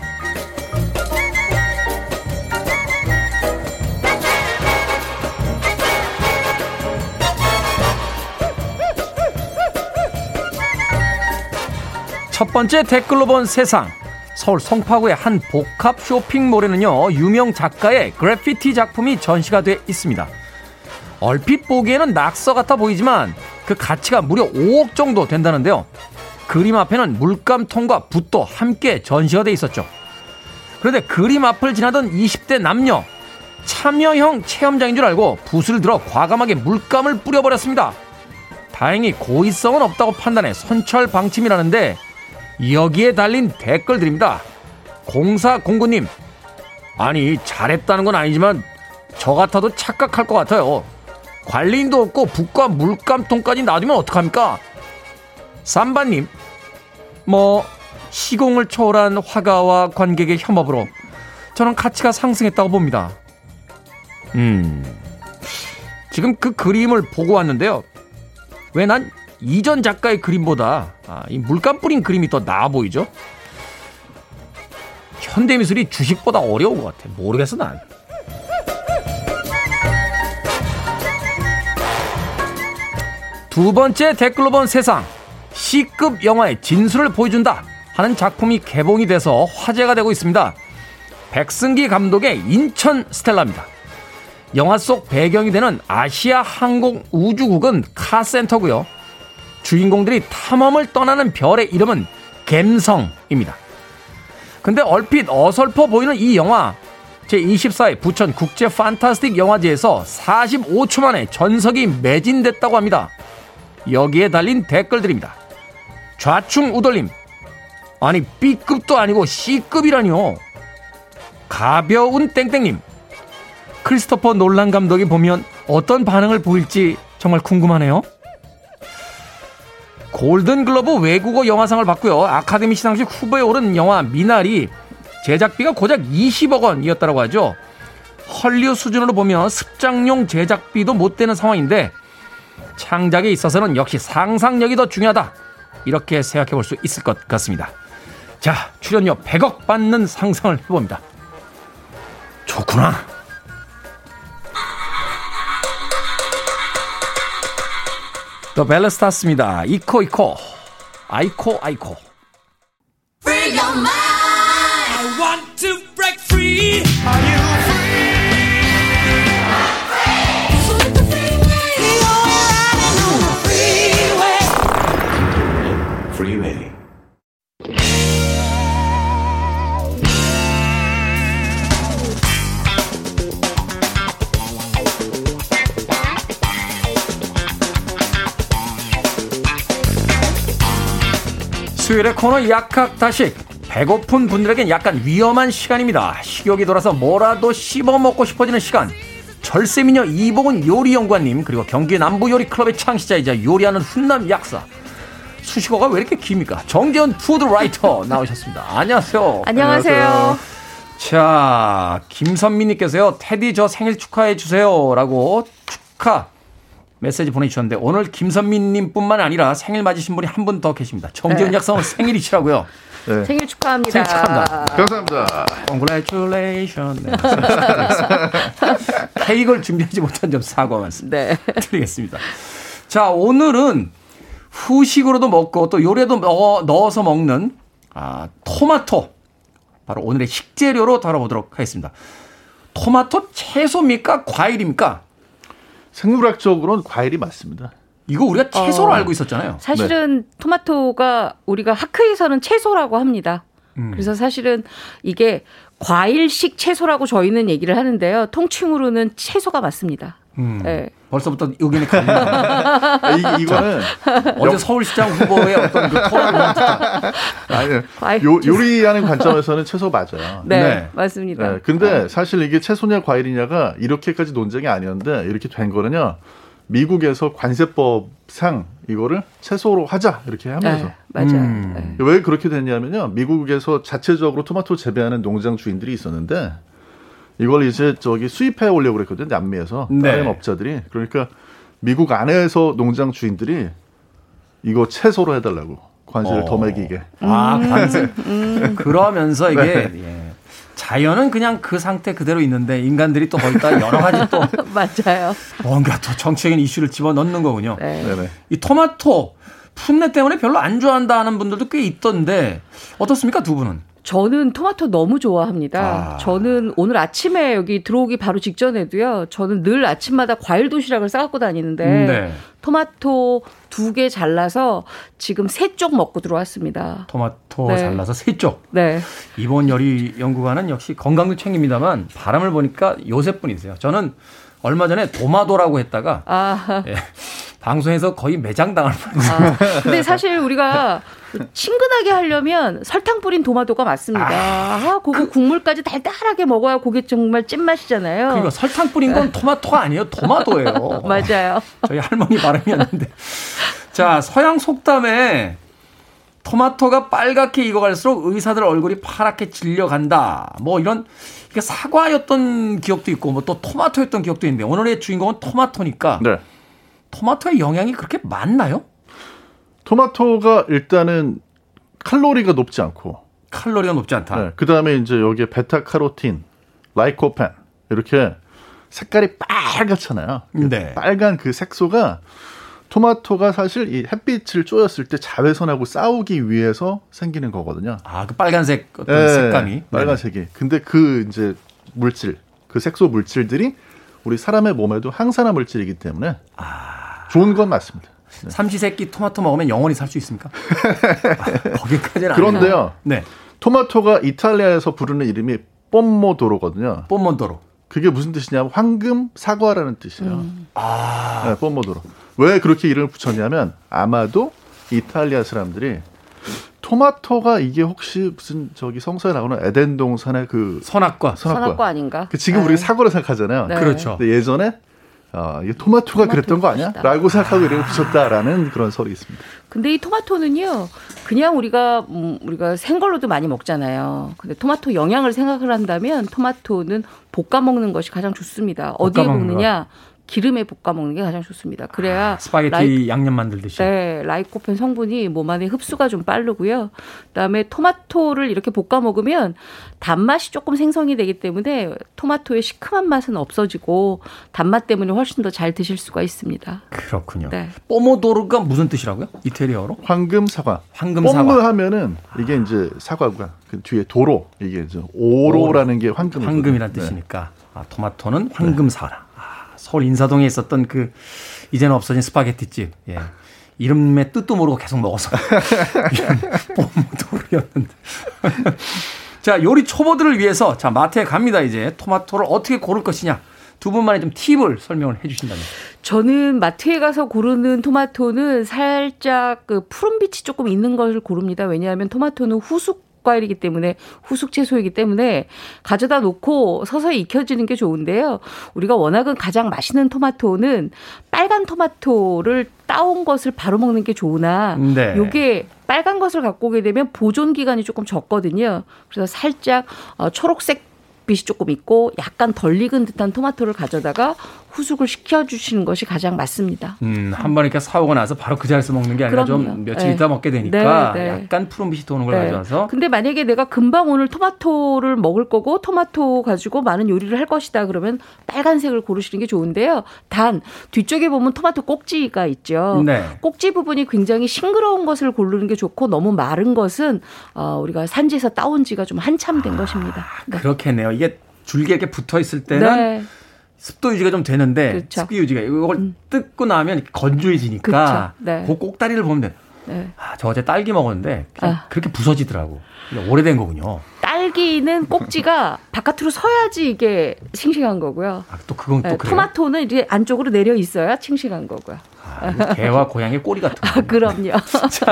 첫 번째 댓글로 본 세상. 서울 송파구의 한 복합 쇼핑몰에는요, 유명 작가의 그래피티 작품이 전시가 돼 있습니다. 얼핏 보기에는 낙서 같아 보이지만 그 가치가 무려 5억 정도 된다는데요. 그림 앞에는 물감통과 붓도 함께 전시가 돼 있었죠. 그런데 그림 앞을 지나던 20대 남녀 참여형 체험장인 줄 알고 붓을 들어 과감하게 물감을 뿌려버렸습니다. 다행히 고의성은 없다고 판단해 선철 방침이라는데 여기에 달린 댓글들입니다. 공사 공구님, 아니, 잘했다는 건 아니지만 저 같아도 착각할 것 같아요. 관리인도 없고 붓과 물감통까지 놔두면 어떡합니까? 삼바님, 뭐, 시공을 초월한 화가와 관객의 협업으로 저는 가치가 상승했다고 봅니다. 음, 지금 그 그림을 보고 왔는데요. 왜 난 이전 작가의 그림보다 아, 이 물감 뿌린 그림이 더 나아 보이죠? 현대 미술이 주식보다 어려운 것 같아. 모르겠어, 난. 두 번째 댓글로 본 세상. C급 영화의 진수를 보여준다 하는 작품이 개봉이 돼서 화제가 되고 있습니다. 백승기 감독의 인천 스텔라입니다. 영화 속 배경이 되는 아시아 항공 우주국은 카센터고요. 주인공들이 탐험을 떠나는 별의 이름은 갬성입니다. 근데 얼핏 어설퍼 보이는 이 영화 제24회 부천 국제 판타스틱 영화제에서 45초 만에 전석이 매진됐다고 합니다. 여기에 달린 댓글들입니다. 좌충 우돌림. 아니 B급도 아니고 C급이라니요. 가벼운 땡땡님. 크리스토퍼 놀란 감독이 보면 어떤 반응을 보일지 정말 궁금하네요. 골든글러브 외국어 영화상을 받고요. 아카데미 시상식 후보에 오른 영화 미나리 제작비가 고작 20억 원이었다고 하죠. 헐리우드 수준으로 보면 습장용 제작비도 못 되는 상황인데 창작에 있어서는 역시 상상력이 더 중요하다. 이렇게 생각해 볼 수 있을 것 같습니다. 자, 출연료 100억 받는 상상을 해봅니다. 좋구나. 더 벨레스타스입니다. 이코 이코 아이코 아이코 Free 수요일의 코너 약학다식 배고픈 분들에겐 약간 위험한 시간입니다. 식욕이 돌아서 뭐라도 씹어 먹고 싶어지는 시간. 절세미녀 이봉은 요리연구원님 그리고 경기 남부요리클럽의 창시자이자 요리하는 훈남 약사 수식어가 왜 이렇게 깁니까? 정재현 푸드라이터 나오셨습니다. 안녕하세요. 안녕하세요. 자, 김선미님께서요, 테디 저 생일 축하해 주세요. 라고 축하 메시지 보내주셨는데, 오늘 김선미님 뿐만 아니라 생일 맞으신 분이 한 분 더 계십니다. 정지훈 네. 약사는 생일이시라고요. 네. 생일 축하합니다. 생일 축하합니다. 감사합니다. Congratulations. 네. 케이크를 준비하지 못한 점 사과 말씀 네. 드리겠습니다. 자, 오늘은 후식으로도 먹고 또 요리에도 넣어, 넣어서 먹는 아, 토마토. 바로 오늘의 식재료로 다뤄보도록 하겠습니다. 토마토 채소입니까? 과일입니까? 생물학적으로는 과일이 맞습니다. 이거 우리가 채소로 어, 알고 있었잖아요. 사실은 네. 토마토가 우리가 학회에서는 채소라고 합니다. 음. 그래서 사실은 이게 과일식 채소라고 저희는 얘기를 하는데요. 통칭으로는 채소가 맞습니다. 음. 네. 벌써부터 의견이 갈린다. 이, 이거는 어제 서울시장 후보의 어떤 그 토론 아니 요, 요리하는 관점에서는 채소 맞아요. 네, 네. 맞습니다. 네, 근데 아. 사실 이게 채소냐 과일이냐가 이렇게까지 논쟁이 아니었는데 이렇게 된 거는요. 미국에서 관세법상 이거를 채소로 하자 이렇게 하면서 네, 맞아요. 음. 네. 왜 그렇게 됐냐면요. 미국에서 자체적으로 토마토 재배하는 농장 주인들이 있었는데 이걸 이제 저기 수입해 오려고 그랬거든요. 남미에서 네. 다른 업자들이 그러니까 미국 안에서 농장 주인들이 이거 채소로 해달라고 관세를 어. 더 매기게. 아 관세. 음. 그러면서 이게 네. 예. 자연은 그냥 그 상태 그대로 있는데 인간들이 또 거기다 여러 가지 또 맞아요. 뭔가 또 정치적인 이슈를 집어 넣는 거군요. 네. 이 토마토 풋내 때문에 별로 안 좋아한다는 분들도 꽤 있던데 어떻습니까 두 분은? 저는 토마토 너무 좋아합니다. 아. 저는 오늘 아침에 여기 들어오기 바로 직전에도요. 저는 늘 아침마다 과일 도시락을 싸갖고 다니는데 네. 토마토 두 개 잘라서 지금 세 쪽 먹고 들어왔습니다. 토마토 네. 잘라서 세 쪽. 네. 이번 요리 연구가는 역시 건강도 챙깁니다만 바람을 보니까 요새 뿐이세요. 저는 얼마 전에 도마도라고 했다가 아. 예, 방송에서 거의 매장당할 뻔했어요. 아, 근데 사실 우리가 친근하게 하려면 설탕 뿌린 도마도가 맞습니다. 아, 아 그거 그, 국물까지 달달하게 먹어야 그게 정말 찐맛이잖아요. 그러니까 설탕 뿌린 건 토마토가 아니에요. 도마도예요. 맞아요. 저희 할머니 발음이었는데. 자, 서양 속담에 토마토가 빨갛게 익어갈수록 의사들 얼굴이 파랗게 질려간다. 뭐 이런 이게 사과였던 기억도 있고 뭐 또 토마토였던 기억도 있는데 오늘의 주인공은 토마토니까 네. 토마토의 영양이 그렇게 많나요? 토마토가 일단은 칼로리가 높지 않고 칼로리가 높지 않다. 네, 그다음에 이제 여기에 베타 카로틴, 라이코펜 이렇게 색깔이 빨갛잖아요. 네. 빨간 그 색소가 토마토가 사실 이 햇빛을 쪼였을 때 자외선하고 싸우기 위해서 생기는 거거든요. 아, 그 빨간색 어떤 네, 색감이. 빨간색이. 네. 근데 그 이제 물질, 그 색소 물질들이 우리 사람의 몸에도 항산화 물질이기 때문에 아... 좋은 건 맞습니다. 네. 삼시세끼 토마토 먹으면 영원히 살 수 있습니까? 아, 거기까지는 그런데요. 네. 토마토가 이탈리아에서 부르는 이름이 뽐모도로거든요. 뽐모도로. 그게 무슨 뜻이냐면 황금 사과라는 뜻이에요. 음. 아. 네, 뽐모도로. 왜 그렇게 이름을 붙였냐면 아마도 이탈리아 사람들이 토마토가 이게 혹시 무슨 저기 성서에 나오는 에덴 동산의 그 선악과 선악과, 선악과 아닌가? 그 지금 네. 우리 사과로 생각하잖아요. 네. 그렇죠. 근데 예전에 어, 이게 토마토가 그랬던 거 아니야? 라고 생각하고 이름을 붙였다라는 그런 설이 있습니다. 근데 이 토마토는요, 그냥 우리가, 음, 우리가 생걸로도 많이 먹잖아요. 근데 토마토 영양을 생각을 한다면 토마토는 볶아 먹는 것이 가장 좋습니다. 어디에 먹느냐? 기름에 볶아 먹는 게 가장 좋습니다. 그래야 아, 스파게티 라이, 양념 만들듯이. 네, 라이코펜 성분이 몸 안에 흡수가 좀 빠르고요. 그다음에 토마토를 이렇게 볶아 먹으면 단맛이 조금 생성이 되기 때문에 토마토의 시큼한 맛은 없어지고 단맛 때문에 훨씬 더 잘 드실 수가 있습니다. 그렇군요. 네. pomodoro가 무슨 뜻이라고요? 이태리어로? 황금 사과. 황금 사과. pomo 하면은 이게 이제 사과가 그 뒤에 d'oro 이게 이제 oro라는 게 황금. 황금이란 네. 뜻이니까 아, 토마토는 황금 사과. 서울 인사동에 있었던 그 이제는 없어진 스파게티집. 예. 이름의 뜻도 모르고 계속 먹어서 뽀모도르였는데. 자, 요리 초보들을 위해서 자, 마트에 갑니다, 이제. 토마토를 어떻게 고를 것이냐. 두 분만의 좀 팁을 설명을 해 주신다면. 저는 마트에 가서 고르는 토마토는 살짝 그 푸른 빛이 조금 있는 것을 고릅니다. 왜냐하면 토마토는 후숙 과일이기 때문에 후숙 채소이기 때문에 가져다 놓고 서서히 익혀지는 게 좋은데요. 우리가 워낙은 가장 맛있는 토마토는 빨간 토마토를 따온 것을 바로 먹는 게 좋으나 네. 요게 빨간 것을 갖고 오게 되면 보존 기간이 조금 적거든요. 그래서 살짝 어, 초록색 국빛이 조금 있고 약간 덜 익은 듯한 토마토를 가져다가 후숙을 시켜주시는 것이 가장 맞습니다. 음, 한 번 이렇게 사오고 나서 바로 그 자리에서 먹는 게 아니라 그럼요. 좀 며칠 네. 있다 먹게 되니까 네, 네. 약간 푸른빛이 도는 걸 네. 가져와서. 근데 만약에 내가 금방 오늘 토마토를 먹을 거고 토마토 가지고 많은 요리를 할 것이다 그러면 빨간색을 고르시는 게 좋은데요. 단 뒤쪽에 보면 토마토 꼭지가 있죠. 네. 꼭지 부분이 굉장히 싱그러운 것을 고르는 게 좋고 너무 마른 것은 어, 우리가 산지에서 따온 지가 좀 한참 된 아, 것입니다. 네. 그렇겠네요. 이게 줄기에 이렇게 붙어 있을 때는 습도 유지가 좀 되는데 그렇죠. 습기 유지가 이걸 음. 뜯고 나면 건조해지니까 네. 그 꼭다리를 보면 돼. 네. 아, 저 어제 딸기 먹었는데 아. 그렇게 부서지더라고. 오래된 거군요. 딸기는 꼭지가 바깥으로 서야지 이게 싱싱한 거고요. 아, 또 그건 또 네, 토마토는 이제 안쪽으로 내려 있어야 싱싱한 거고요. 아, 개와 고양이 꼬리 같은 거. 아, 그럼요.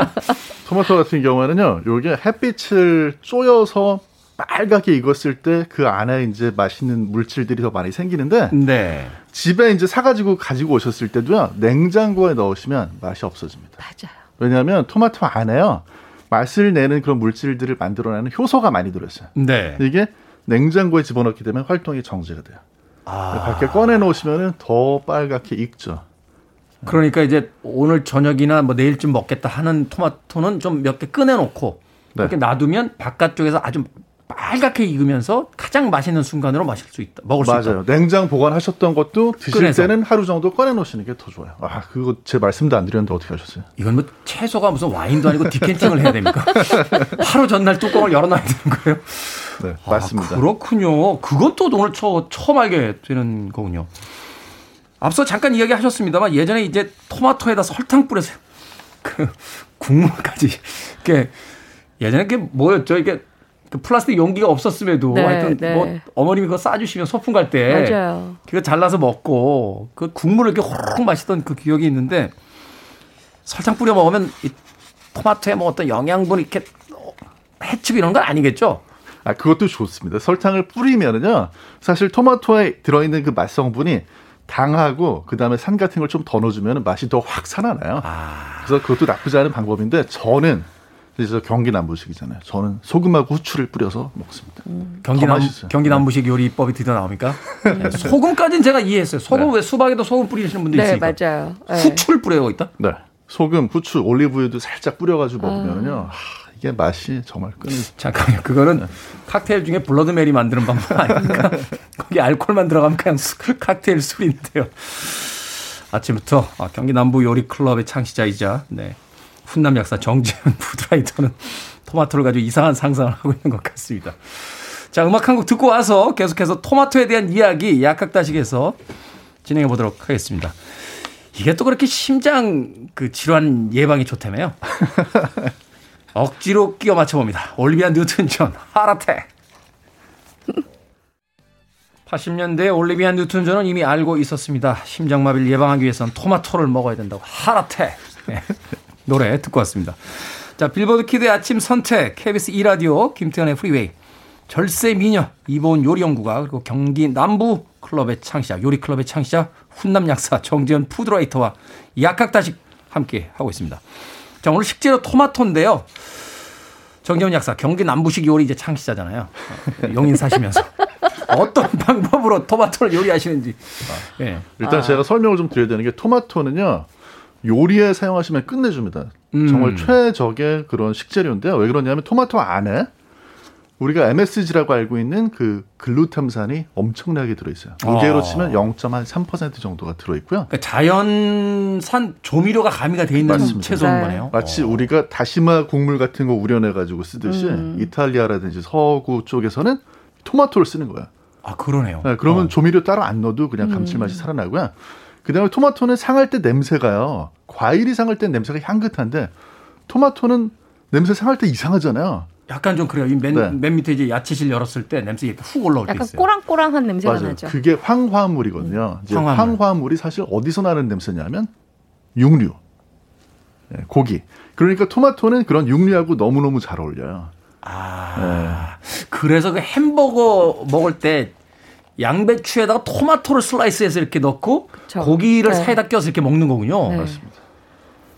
토마토 같은 경우에는요, 요게 햇빛을 쏘여서 빨갛게 익었을 때 그 안에 이제 맛있는 물질들이 더 많이 생기는데 네. 집에 이제 사가지고 가지고 오셨을 때도요 냉장고에 넣으시면 맛이 없어집니다. 맞아요. 왜냐하면 토마토 안에요 맛을 내는 그런 물질들을 만들어내는 효소가 많이 들어있어요. 네. 이게 냉장고에 집어넣게 되면 활동이 정지가 돼요. 아. 밖에 꺼내 놓으시면은 더 빨갛게 익죠. 그러니까 이제 오늘 저녁이나 뭐 내일쯤 먹겠다 하는 토마토는 좀 몇 개 꺼내 놓고 네. 이렇게 놔두면 바깥쪽에서 아주 빨갛게 익으면서 가장 맛있는 순간으로 마실 수 있다. 먹을 맞아요. 수 있다. 맞아요. 냉장 보관하셨던 것도 드실 꺼내서. 때는 하루 정도 꺼내 놓으시는 게 더 좋아요. 아, 그거 제 말씀도 안 드렸는데 어떻게 하셨어요? 이건 뭐 채소가 무슨 와인도 아니고 디켄팅을 해야 됩니까? 하루 전날 뚜껑을 열어 놔야 되는 거예요? 네, 아, 맞습니다. 그렇군요. 그건 또 오늘 처, 처음 알게 되는 거군요. 앞서 잠깐 이야기하셨습니다만 예전에 이제 토마토에다 설탕 뿌려서 그 국물까지 이게 예전에 그게 뭐였죠? 이게 그 플라스틱 용기가 없었음에도 네, 하여튼 네. 뭐 어머님이 그거 싸주시면 소풍 갈 때 그거 잘라서 먹고 그 국물을 이렇게 호로록 마시던 그 기억이 있는데 설탕 뿌려 먹으면 이 토마토에 뭐 어떤 영양분 이렇게 해치고 이런 건 아니겠죠? 아 그것도 좋습니다. 설탕을 뿌리면은요 사실 토마토에 들어있는 그 맛 성분이 당하고 그다음에 산 같은 걸 좀 더 넣어주면 맛이 더 확 살아나요. 아. 그래서 그것도 나쁘지 않은 방법인데 저는 그래서 경기 남부식이잖아요. 저는 소금하고 후추를 뿌려서 먹습니다. 음. 경기 남 경기 남부식 네. 요리법이 드디어 나옵니까? 네. 소금까지는 제가 이해했어요. 소금 네. 왜 수박에도 소금 뿌리시는 분들 네, 있으니까. 맞아요. 네. 후추를 뿌려고 있다? 네. 소금, 후추, 올리브유도 살짝 뿌려가지고 먹으면요. 아. 이게 맛이 정말 끊. 잠깐만요. 그거는 네. 칵테일 중에 Bloody Mary 만드는 방법 아닙니까? 거기 알콜만 들어가면 그냥 수, 칵테일 술인데요. 아침부터 아, 경기 남부 요리 클럽의 창시자이자 네. 훈남 약사 정재훈 food writer는 토마토를 가지고 이상한 상상을 하고 있는 것 같습니다. 자, 음악 한 곡 듣고 와서 계속해서 토마토에 대한 이야기 약학다식에서 진행해 보도록 하겠습니다. 이게 또 그렇게 심장 그 질환 예방이 좋다며요? 억지로 끼워 맞춰봅니다. 올리비아 뉴튼 존, Heart Attack. 80년대 올리비아 뉴튼 존은 이미 알고 있었습니다. 심장마비를 예방하기 위해서는 토마토를 먹어야 된다고. Heart Attack. 네. 노래 듣고 왔습니다. 자, 빌보드 Kid의 아침 선택, KBS 2라디오, 김태훈의 Freeway, 절세 미녀, 이보은 요리연구가, 그리고 경기 남부 클럽의 창시자, 요리 클럽의 창시자, 훈남 약사, 정재훈 food writer와 약학다식 함께 하고 있습니다. 자, 오늘 식재료 토마토인데요. 정재훈 약사, 경기 남부식 요리 이제 창시자잖아요. 용인 사시면서. 어떤 방법으로 토마토를 요리하시는지. 아, 네. 일단 아. 제가 설명을 좀 드려야 되는 게 토마토는요. 요리에 사용하시면 끝내줍니다. 음. 정말 최적의 그런 식재료인데요. 왜 그러냐면 토마토 안에 우리가 MSG라고 알고 있는 그 글루탐산이 엄청나게 들어있어요. 무게로 아. 치면 0.3% 정도가 들어있고요. 그러니까 자연산 조미료가 가미가 돼 있는 맞습니다. 채소인 네. 거네요. 마치 어. 우리가 다시마 국물 같은 거 우려내가지고 쓰듯이 음. 이탈리아라든지 서구 쪽에서는 토마토를 쓰는 거야. 아 그러네요. 네, 그러면 어. 조미료 따로 안 넣어도 그냥 감칠맛이 음. 살아나고요. 그다음에 토마토는 상할 때 냄새가요. 과일이 상할 때 냄새가 향긋한데 토마토는 냄새 상할 때 이상하잖아요. 약간 좀 그래요. 맨, 네. 맨 밑에 이제 야채실 열었을 때 냄새 이렇게 훅 올라올 때 있어요. 약간 꼬랑꼬랑한 냄새가 맞아요. 나죠. 그게 황화물이거든요. 음. 황화물. 황화물이 사실 어디서 나는 냄새냐면 육류, 네, 고기. 그러니까 토마토는 그런 육류하고 너무 너무 잘 어울려요. 아, 네. 그래서 그 햄버거 먹을 때 양배추에다가 토마토를 슬라이스해서 이렇게 넣고 그쵸. 고기를 네. 사이다 껴서 이렇게 먹는 거군요. 네. 맞습니다.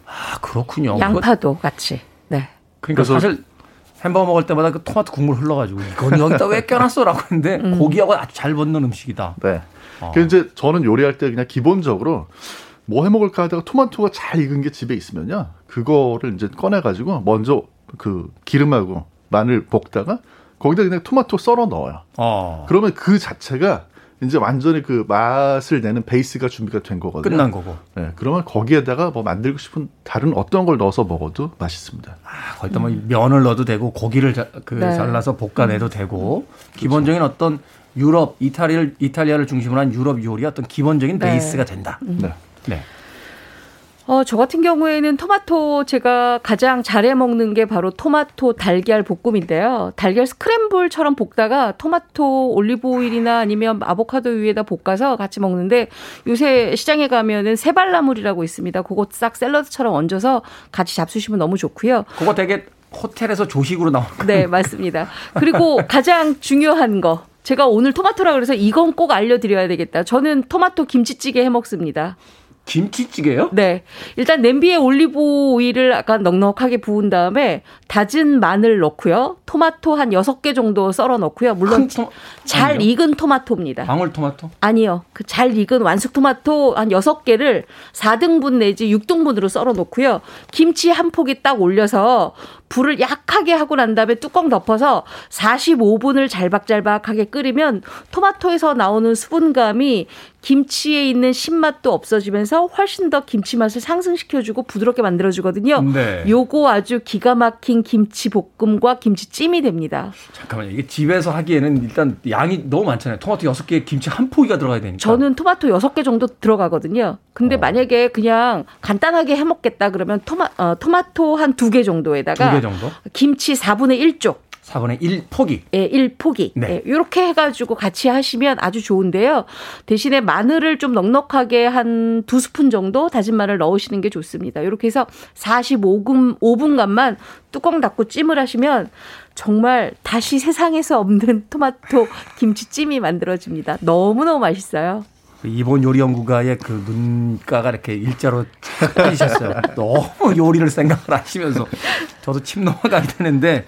아 그렇군요. 양파도 같이. 네. 그러니까 사실 햄버거 먹을 때마다 그 토마토 국물 흘러가지고 이건 여기다 왜 껴놨어라고 했는데 음. 고기하고 아주 잘 붙는 음식이다. 네. 어. 그 이제 저는 요리할 때 그냥 기본적으로 뭐 해 먹을까 하다가 토마토가 잘 익은 게 집에 있으면요. 그거를 이제 꺼내 가지고 먼저 그 기름하고 마늘 볶다가 거기다 그냥 토마토 썰어 넣어요. 어. 그러면 그 자체가 이제 완전히 그 맛을 내는 베이스가 준비가 된 거거든요. 끝난 거고. 네, 그러면 거기에다가 뭐 만들고 싶은 다른 어떤 걸 넣어서 먹어도 맛있습니다. 아, 거기다 뭐 음. 면을 넣어도 되고 고기를 자, 그 네. 잘라서 볶아내도 음. 되고 그렇죠. 기본적인 어떤 유럽 이탈리아를 이탈리아를 중심으로 한 유럽 요리 어떤 기본적인 네. 베이스가 된다. 음. 네. 네. 어, 저 같은 경우에는 토마토 제가 가장 잘해 먹는 게 바로 토마토 달걀 볶음인데요. 달걀 스크램블처럼 볶다가 토마토 올리브 오일이나 아니면 아보카도유에다 볶아서 같이 먹는데 요새 시장에 가면은 세발나물이라고 있습니다. 그거 싹 샐러드처럼 얹어서 같이 잡수시면 너무 좋고요. 그거 되게 호텔에서 조식으로 나오는 네, 맞습니다. 그리고 가장 중요한 거. 제가 오늘 토마토라 그래서 이건 꼭 알려드려야 되겠다. 저는 토마토 김치찌개 해 먹습니다. 김치찌개요? 네. 일단 냄비에 올리브 오일을 약간 넉넉하게 부은 다음에 다진 마늘 넣고요. 토마토 한 6개 정도 썰어 넣고요. 물론 토... 잘 아니요? 익은 토마토입니다. 방울 토마토? 아니요. 그 잘 익은 완숙 토마토 한 6개를 4등분 내지 6등분으로 썰어 놓고요. 김치 한 폭이 딱 올려서 불을 약하게 하고 난 다음에 뚜껑 덮어서 45분을 잘박잘박하게 끓이면 토마토에서 나오는 수분감이 김치에 있는 신맛도 없어지면서 훨씬 더 김치 맛을 상승시켜주고 부드럽게 만들어주거든요. 네. 요거 아주 기가 막힌 김치 볶음과 김치찜이 됩니다. 잠깐만요. 이게 집에서 하기에는 일단 양이 너무 많잖아요. 토마토 6개에 김치 한 포기가 들어가야 되니까. 저는 토마토 6개 정도 들어가거든요. 근데 어. 만약에 그냥 간단하게 해 먹겠다 그러면 토마, 어, 토마토 한 두 개 정도에다가 두개 정도? 김치 4분의 1쪽 4분의 1 포기. 예, 1 포기. 네. 예, 이렇게 해가지고 같이 하시면 아주 좋은데요. 대신에 마늘을 좀 넉넉하게 한 두 스푼 정도 다진 마늘 넣으시는 게 좋습니다. 이렇게 해서 45분, 5분간만 뚜껑 닫고 찜을 하시면 정말 다시 세상에서 없는 토마토 김치찜이 만들어집니다. 너무너무 맛있어요. 이번 요리 연구가의 그 눈가가 이렇게 일자로 빠지셨어요. 너무 요리를 생각을 하시면서 저도 침 넘어가게 되는데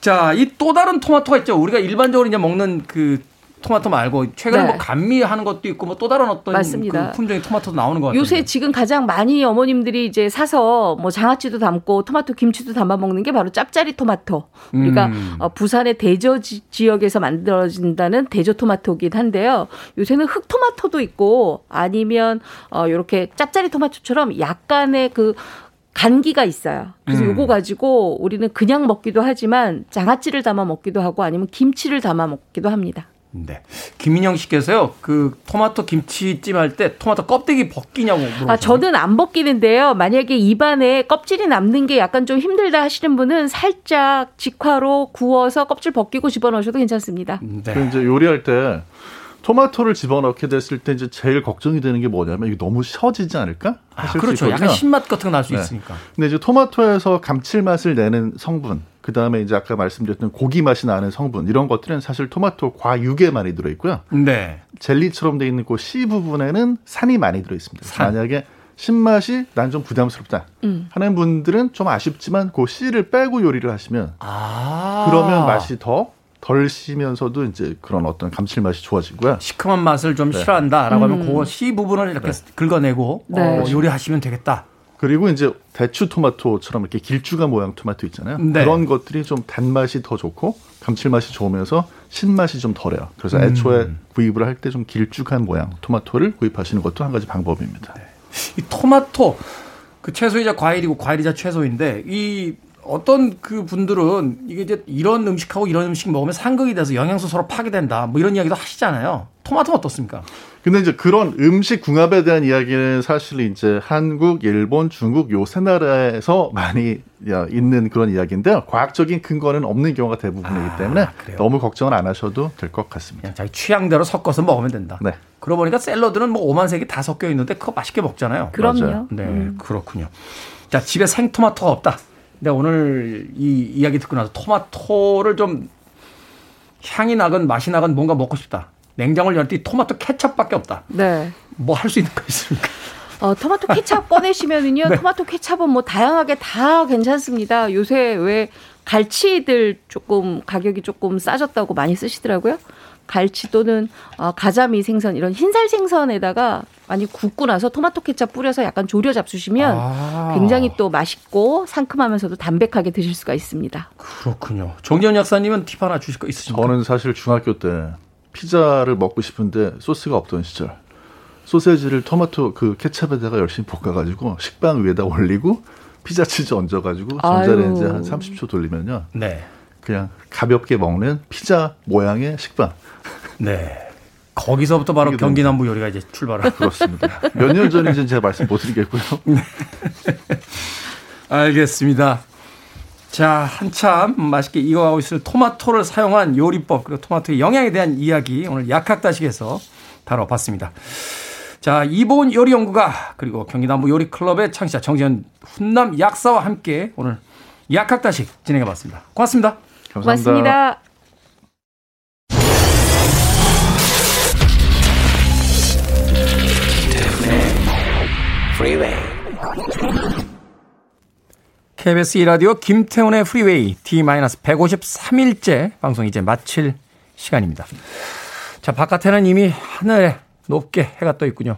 자, 이 또 다른 토마토가 있죠. 우리가 일반적으로 이제 먹는 그 토마토 말고 최근에 뭐 네. 뭐 감미하는 것도 있고 뭐 또 다른 어떤 맞습니다. 그 품종의 토마토도 나오는 것 같아요. 요새 지금 가장 많이 어머님들이 이제 사서 뭐 장아찌도 담고 토마토 김치도 담아 먹는 게 바로 짭짜리 토마토. 우리가 음. 어, 부산의 대저 지역에서 만들어진다는 대저 토마토긴 한데요. 요새는 흑 토마토도 있고 아니면 어 요렇게 짭짜리 토마토처럼 약간의 그 간기가 있어요. 그래서 음. 요거 가지고 우리는 그냥 먹기도 하지만 장아찌를 담아 먹기도 하고 아니면 김치를 담아 먹기도 합니다. 네. 김민영 씨께서요, 그 토마토 김치찜 할 때 토마토 껍데기 벗기냐고 물어보셨요 아, 저는 안 벗기는데요. 만약에 입안에 껍질이 남는 게 약간 좀 힘들다 하시는 분은 살짝 직화로 구워서 껍질 벗기고 집어넣으셔도 괜찮습니다. 네. 이제 요리할 때 토마토를 집어넣게 됐을 때 이제 제일 걱정이 되는 게 뭐냐면 이게 너무 셔지지 않을까? 아, 그렇죠. 약간 신맛 같은 거 날수 네. 있으니까. 근데 이제 토마토에서 감칠맛을 내는 성분, 그 다음에 이제 아까 말씀드렸던 고기 맛이 나는 성분 이런 것들은 사실 토마토 과육에 많이 들어 있고요. 네. 젤리처럼 돼 있는 그 C 부분에는 산이 많이 들어 있습니다. 산. 만약에 신맛이 난 좀 부담스럽다 음. 하는 분들은 좀 아쉽지만 그 C를 빼고 요리를 하시면 아. 그러면 맛이 더 덜 시면서도 이제 그런 어떤 감칠맛이 좋아지고요. 시큼한 맛을 좀 네. 싫어한다라고 음. 하면 그씨 부분을 이렇게 네. 긁어내고 네. 어, 요리하시면 되겠다. 그리고 이제 대추 토마토처럼 이렇게 길쭉한 모양 토마토 있잖아요. 네. 그런 것들이 좀 단맛이 더 좋고 감칠맛이 좋으면서 신맛이 좀 덜해요. 그래서 음. 애초에 구입을 할 때 좀 길쭉한 모양 토마토를 구입하시는 것도 한 가지 방법입니다. 네. 이 토마토 그 채소이자 과일이고 과일이자 채소인데 이 어떤 그 분들은 이게 이제 이런 음식하고 이런 음식 먹으면 상극이 돼서 영양소 서로 파괴된다. 뭐 이런 이야기도 하시잖아요. 토마토 어떻습니까? 근데 이제 그런 음식 궁합에 대한 이야기는 사실 이제 한국, 일본, 중국 요 세 나라에서 많이 있는 그런 이야기인데요. 과학적인 근거는 없는 경우가 대부분이기 아, 때문에 아, 너무 걱정을 안 하셔도 될 것 같습니다. 그냥 자기 취향대로 섞어서 먹으면 된다. 네. 그러고 보니까 샐러드는 뭐 오만 색이 다 섞여 있는데 그거 맛있게 먹잖아요. 그럼요. 맞아요. 네, 음. 그렇군요. 자, 집에 생토마토가 없다. 근데 오늘 이 이야기 듣고 나서 토마토를 좀 향이 나건 맛이 나건 뭔가 먹고 싶다. 냉장고를 열때 토마토 케첩밖에 없다. 네. 뭐 할 수 있는 거 있습니까? 어, 토마토 케찹 꺼내시면은요. 네. 토마토 케찹은 뭐 다양하게 다 괜찮습니다. 요새 왜 갈치들 조금 가격이 조금 싸졌다고 많이 쓰시더라고요. 갈치 또는 어, 가자미 생선 이런 흰살 생선에다가 많이 굽고 나서 토마토 케찹 뿌려서 약간 졸여 잡수시면 아. 굉장히 또 맛있고 상큼하면서도 담백하게 드실 수가 있습니다. 그렇군요. 정재현 약사님은 팁 하나 주실 거 있으십니까? 저는 사실 중학교 때 피자를 먹고 싶은데 소스가 없던 시절 소세지를 토마토 그 케찹에다가 열심히 볶아가지고 식빵 위에다 올리고 피자 치즈 얹어가지고 전자레인지 한 30초 돌리면요. 네. 그냥 가볍게 먹는 피자 모양의 식빵. 네. 거기서부터 바로 경기 남부 요리가 이제 출발을 그렇습니다. 몇 년 전인지는 제가 말씀 못 드리겠고요. 네. 알겠습니다. 자, 한참 맛있게 익어가고 있을 토마토를 사용한 요리법, 그리고 토마토의 영양에 대한 이야기 오늘 약학다식에서 다뤄봤습니다. 자, 이보은 요리 연구가 그리고 경기남부 요리 클럽의 창시자 정지현 훈남 약사와 함께 오늘 약학다식 진행해봤습니다. 고맙습니다. 감사합니다. 고맙습니다. KBS 2라디오 김태훈의 프리웨이 D-153일째 방송 이제 마칠 시간입니다. 자, 바깥에는 이미 하늘에 높게 해가 떠 있군요.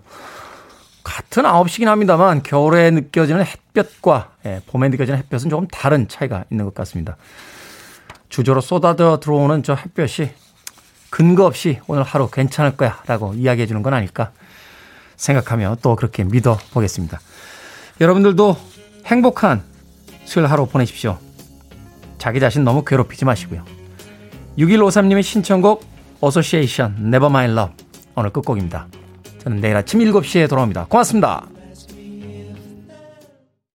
같은 9시긴 합니다만 겨울에 느껴지는 햇볕과 예, 봄에 느껴지는 햇볕은 조금 다른 차이가 있는 것 같습니다. 주저로 쏟아져 들어오는 저 햇볕이 근거 없이 오늘 하루 괜찮을 거야 라고 이야기해 주는 건 아닐까 생각하며 또 그렇게 믿어 보겠습니다. 여러분들도 행복한 수요일 하루 보내십시오. 자기 자신 너무 괴롭히지 마시고요. 6153님의 신청곡 Association Never My Love 오늘 끝곡입니다. 저는 내일 아침 7시에 돌아옵니다. 고맙습니다.